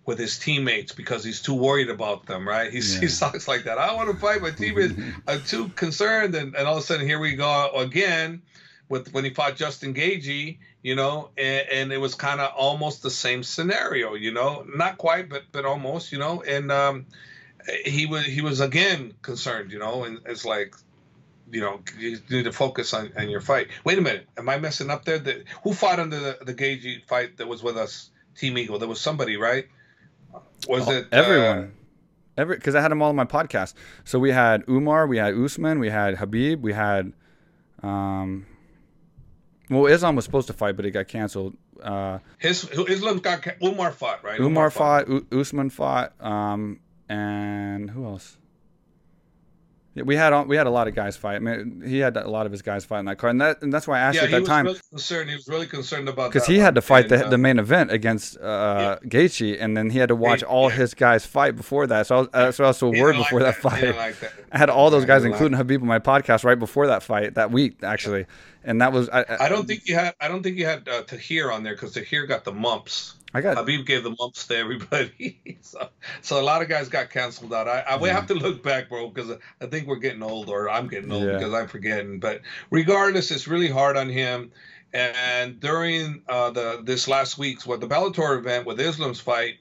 with his teammates because he's too worried about them, right? He's, yeah. He talks like that. I want to fight my teammates. I'm too concerned. And, and all of a sudden, here we go again with when he fought Justin Gaethje, you know, and, and it was kind of almost the same scenario, you know, not quite, but but almost, you know, and um, he was he was again concerned, you know, and it's like. You know, you need to focus on, on your fight. Wait a minute, am I messing up there? The, who fought under the, the Gaethje fight that was with us, Team Eagle? There was somebody, right? Was oh, it
everyone? Uh, Every because I had them all on my podcast. So we had Umar, we had Usman, we had Habib, we had, um, well, Islam was supposed to fight, but it got canceled. Uh,
His Islam got Umar fought, right?
Umar, Umar fought, fought. U- Usman fought, um, and who else? Yeah, we had we had a lot of guys fight. I mean, he had a lot of his guys fight in that card, and that and that's why I asked yeah, you at that time.
Really concerned. He was really concerned about
because he had to fight and, the, uh, the main event against uh, yeah. Gaethje, and then he had to watch all his guys fight before that. So I was, uh, so I was so worried before that, that fight. Like that. I had all those guys, including like Khabib, on my podcast right before that fight that week, actually, and that was. I,
I, I don't think you had. I don't think you had uh, Tahir on there because Tahir got the mumps. I got Habib gave the mumps to everybody, so, so a lot of guys got canceled out. I, I yeah. have to look back, bro, because I think we're getting old, or I'm getting old yeah. because I'm forgetting. But regardless, it's really hard on him. And during uh, the this last week's what the Bellator event with Islam's fight,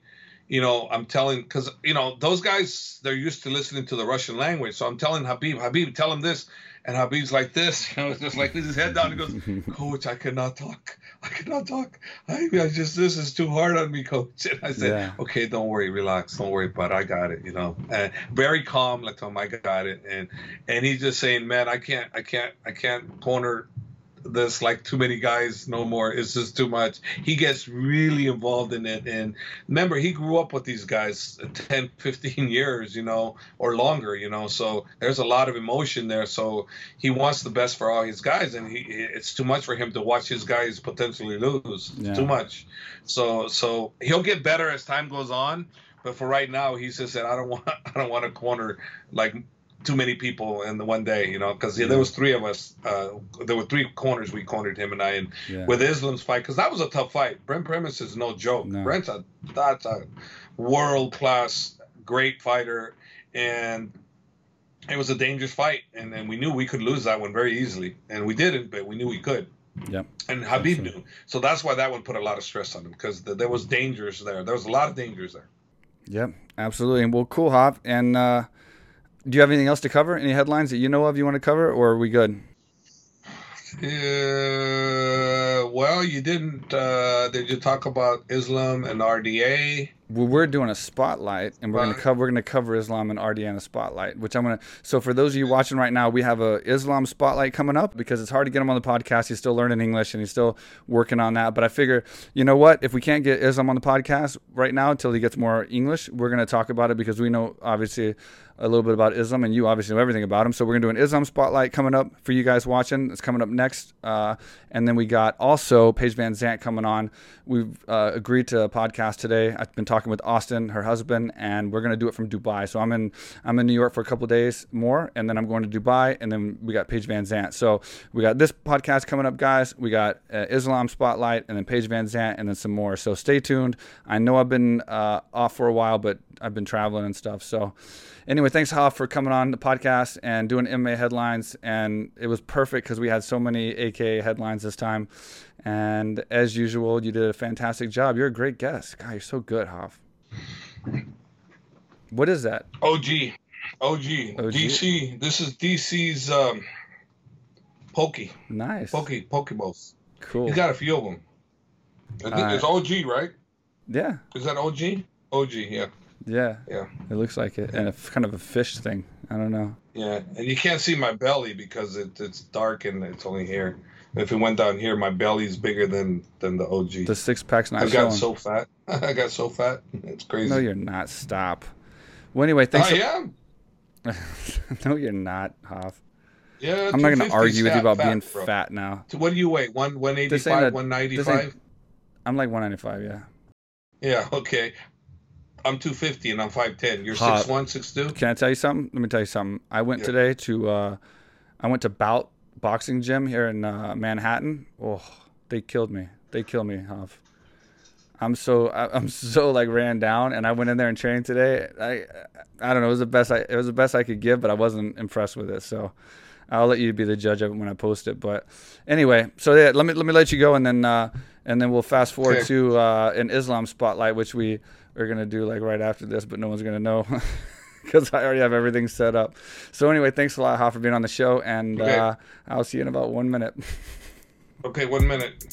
you know, I'm telling because you know those guys they're used to listening to the Russian language, so I'm telling Habib, Habib, tell him this. And Habib's like this, you know, just like this, his head down. He goes, Coach, I cannot talk. I cannot talk. I, I just, this is too hard on me, Coach. And I said, yeah. okay, don't worry, relax, don't worry, but I got it, you know. And very calm, like, oh, him, I got it. And and he's just saying, man, I can't, I can't, I can't corner this like too many guys no more. It's just too much. He gets really involved in it. And remember he grew up with these guys 10 15 years you know or longer you know. So there's a lot of emotion there. So he wants the best for all his guys. And he it's too much for him to watch his guys potentially lose. Yeah. too much. So so he'll get better as time goes on. But for right now he just said i don't want i don't want to corner like too many people in the one day, you know, because yeah, there was three of us. Uh, there were three corners we cornered him and I, and yeah. with Islam's fight, because that was a tough fight. Brent Primus is no joke. No. Brent's a that's a world class, great fighter, and it was a dangerous fight, and, and we knew we could lose that one very easily, and we didn't, but we knew we could.
Yeah.
And Khabib knew, so that's why that one put a lot of stress on him because the, there was dangers there. There was a lot of dangers there.
Yep, absolutely. And well, cool, Hop, and. uh do you have anything else to cover? Any headlines that you know of you want to cover, or are we good?
Uh, well, you didn't. Uh, did you talk about Islam and RDA?
Well, we're doing a spotlight, and we're gonna cover. We're gonna cover Islam and RDA in a spotlight, which I'm gonna. So for those of you watching right now, we have a Islam spotlight coming up because it's hard to get him on the podcast. He's still learning English and he's still working on that. But I figure, you know what? If we can't get Islam on the podcast right now until he gets more English, we're gonna talk about it because we know obviously a little bit about Islam, and you obviously know everything about him. So we're gonna do an Islam spotlight coming up for you guys watching. It's coming up next, uh, and then we got also Paige VanZant coming on. We've uh, agreed to a podcast today. I've been talking with Austin, her husband, and we're gonna do it from Dubai. So I'm in I'm in New York for a couple days more, and then I'm going to Dubai, and then we got Paige VanZant. So we got this podcast coming up, guys. We got uh, Islam spotlight, and then Paige VanZant, and then some more. So stay tuned. I know I've been uh, off for a while, but I've been traveling and stuff. So anyway, thanks Hoff for coming on the podcast and doing MMA headlines. And it was perfect because we had so many AK headlines this time. And as usual, you did a fantastic job. You're a great guest. God, you're so good, Hoff. What is that?
OG. OG. OG. DC. This is DC's um, Pokey.
Nice.
Pokey. Pokeballs.
Cool.
He's got a few of them. I think uh, it's OG, right?
Yeah.
Is that OG? OG, yeah.
Yeah.
Yeah.
It looks like it, and a kind of a fish thing. I don't know.
Yeah, and you can't see my belly because it, it's dark and it's only here. If it went down here, my belly's bigger than than the OG.
The six pack's not
I
showing.
got so fat. I got so fat. It's crazy.
No, you're not. Stop. Well, anyway, thanks.
I am.
no, you're not, Hoff.
Yeah,
I'm not going to argue with you about
fat,
being
bro.
fat now.
So what do you weigh? One one eighty
This ain't
five,
a-
one ninety
this
five.
ain't- I'm like 195, yeah.
Yeah, okay. I'm two fifty and I'm five ten. You're
Hot.
six one, six two.
Can I tell you something? Let me tell you something. I went
Yeah.
today to, uh, I went to Bout Boxing Gym here in uh, Manhattan. Oh, they killed me. They killed me, Hoff. I'm so I- I'm so like ran down, and I went in there and trained today. I I don't know. It was the best. I it was the best I could give, but I wasn't impressed with it. So I'll let you be the judge of it when I post it. But anyway, so yeah, let me let me let you go, and then uh, and then we'll fast forward
Okay.
to uh, an Islam spotlight, which we we're gonna do like right after this, but no one's gonna know because I already have everything set up. So anyway, thanks a lot, Hoff, for being on the show, and
okay.
uh, I'll see you in about one minute.
okay, one minute.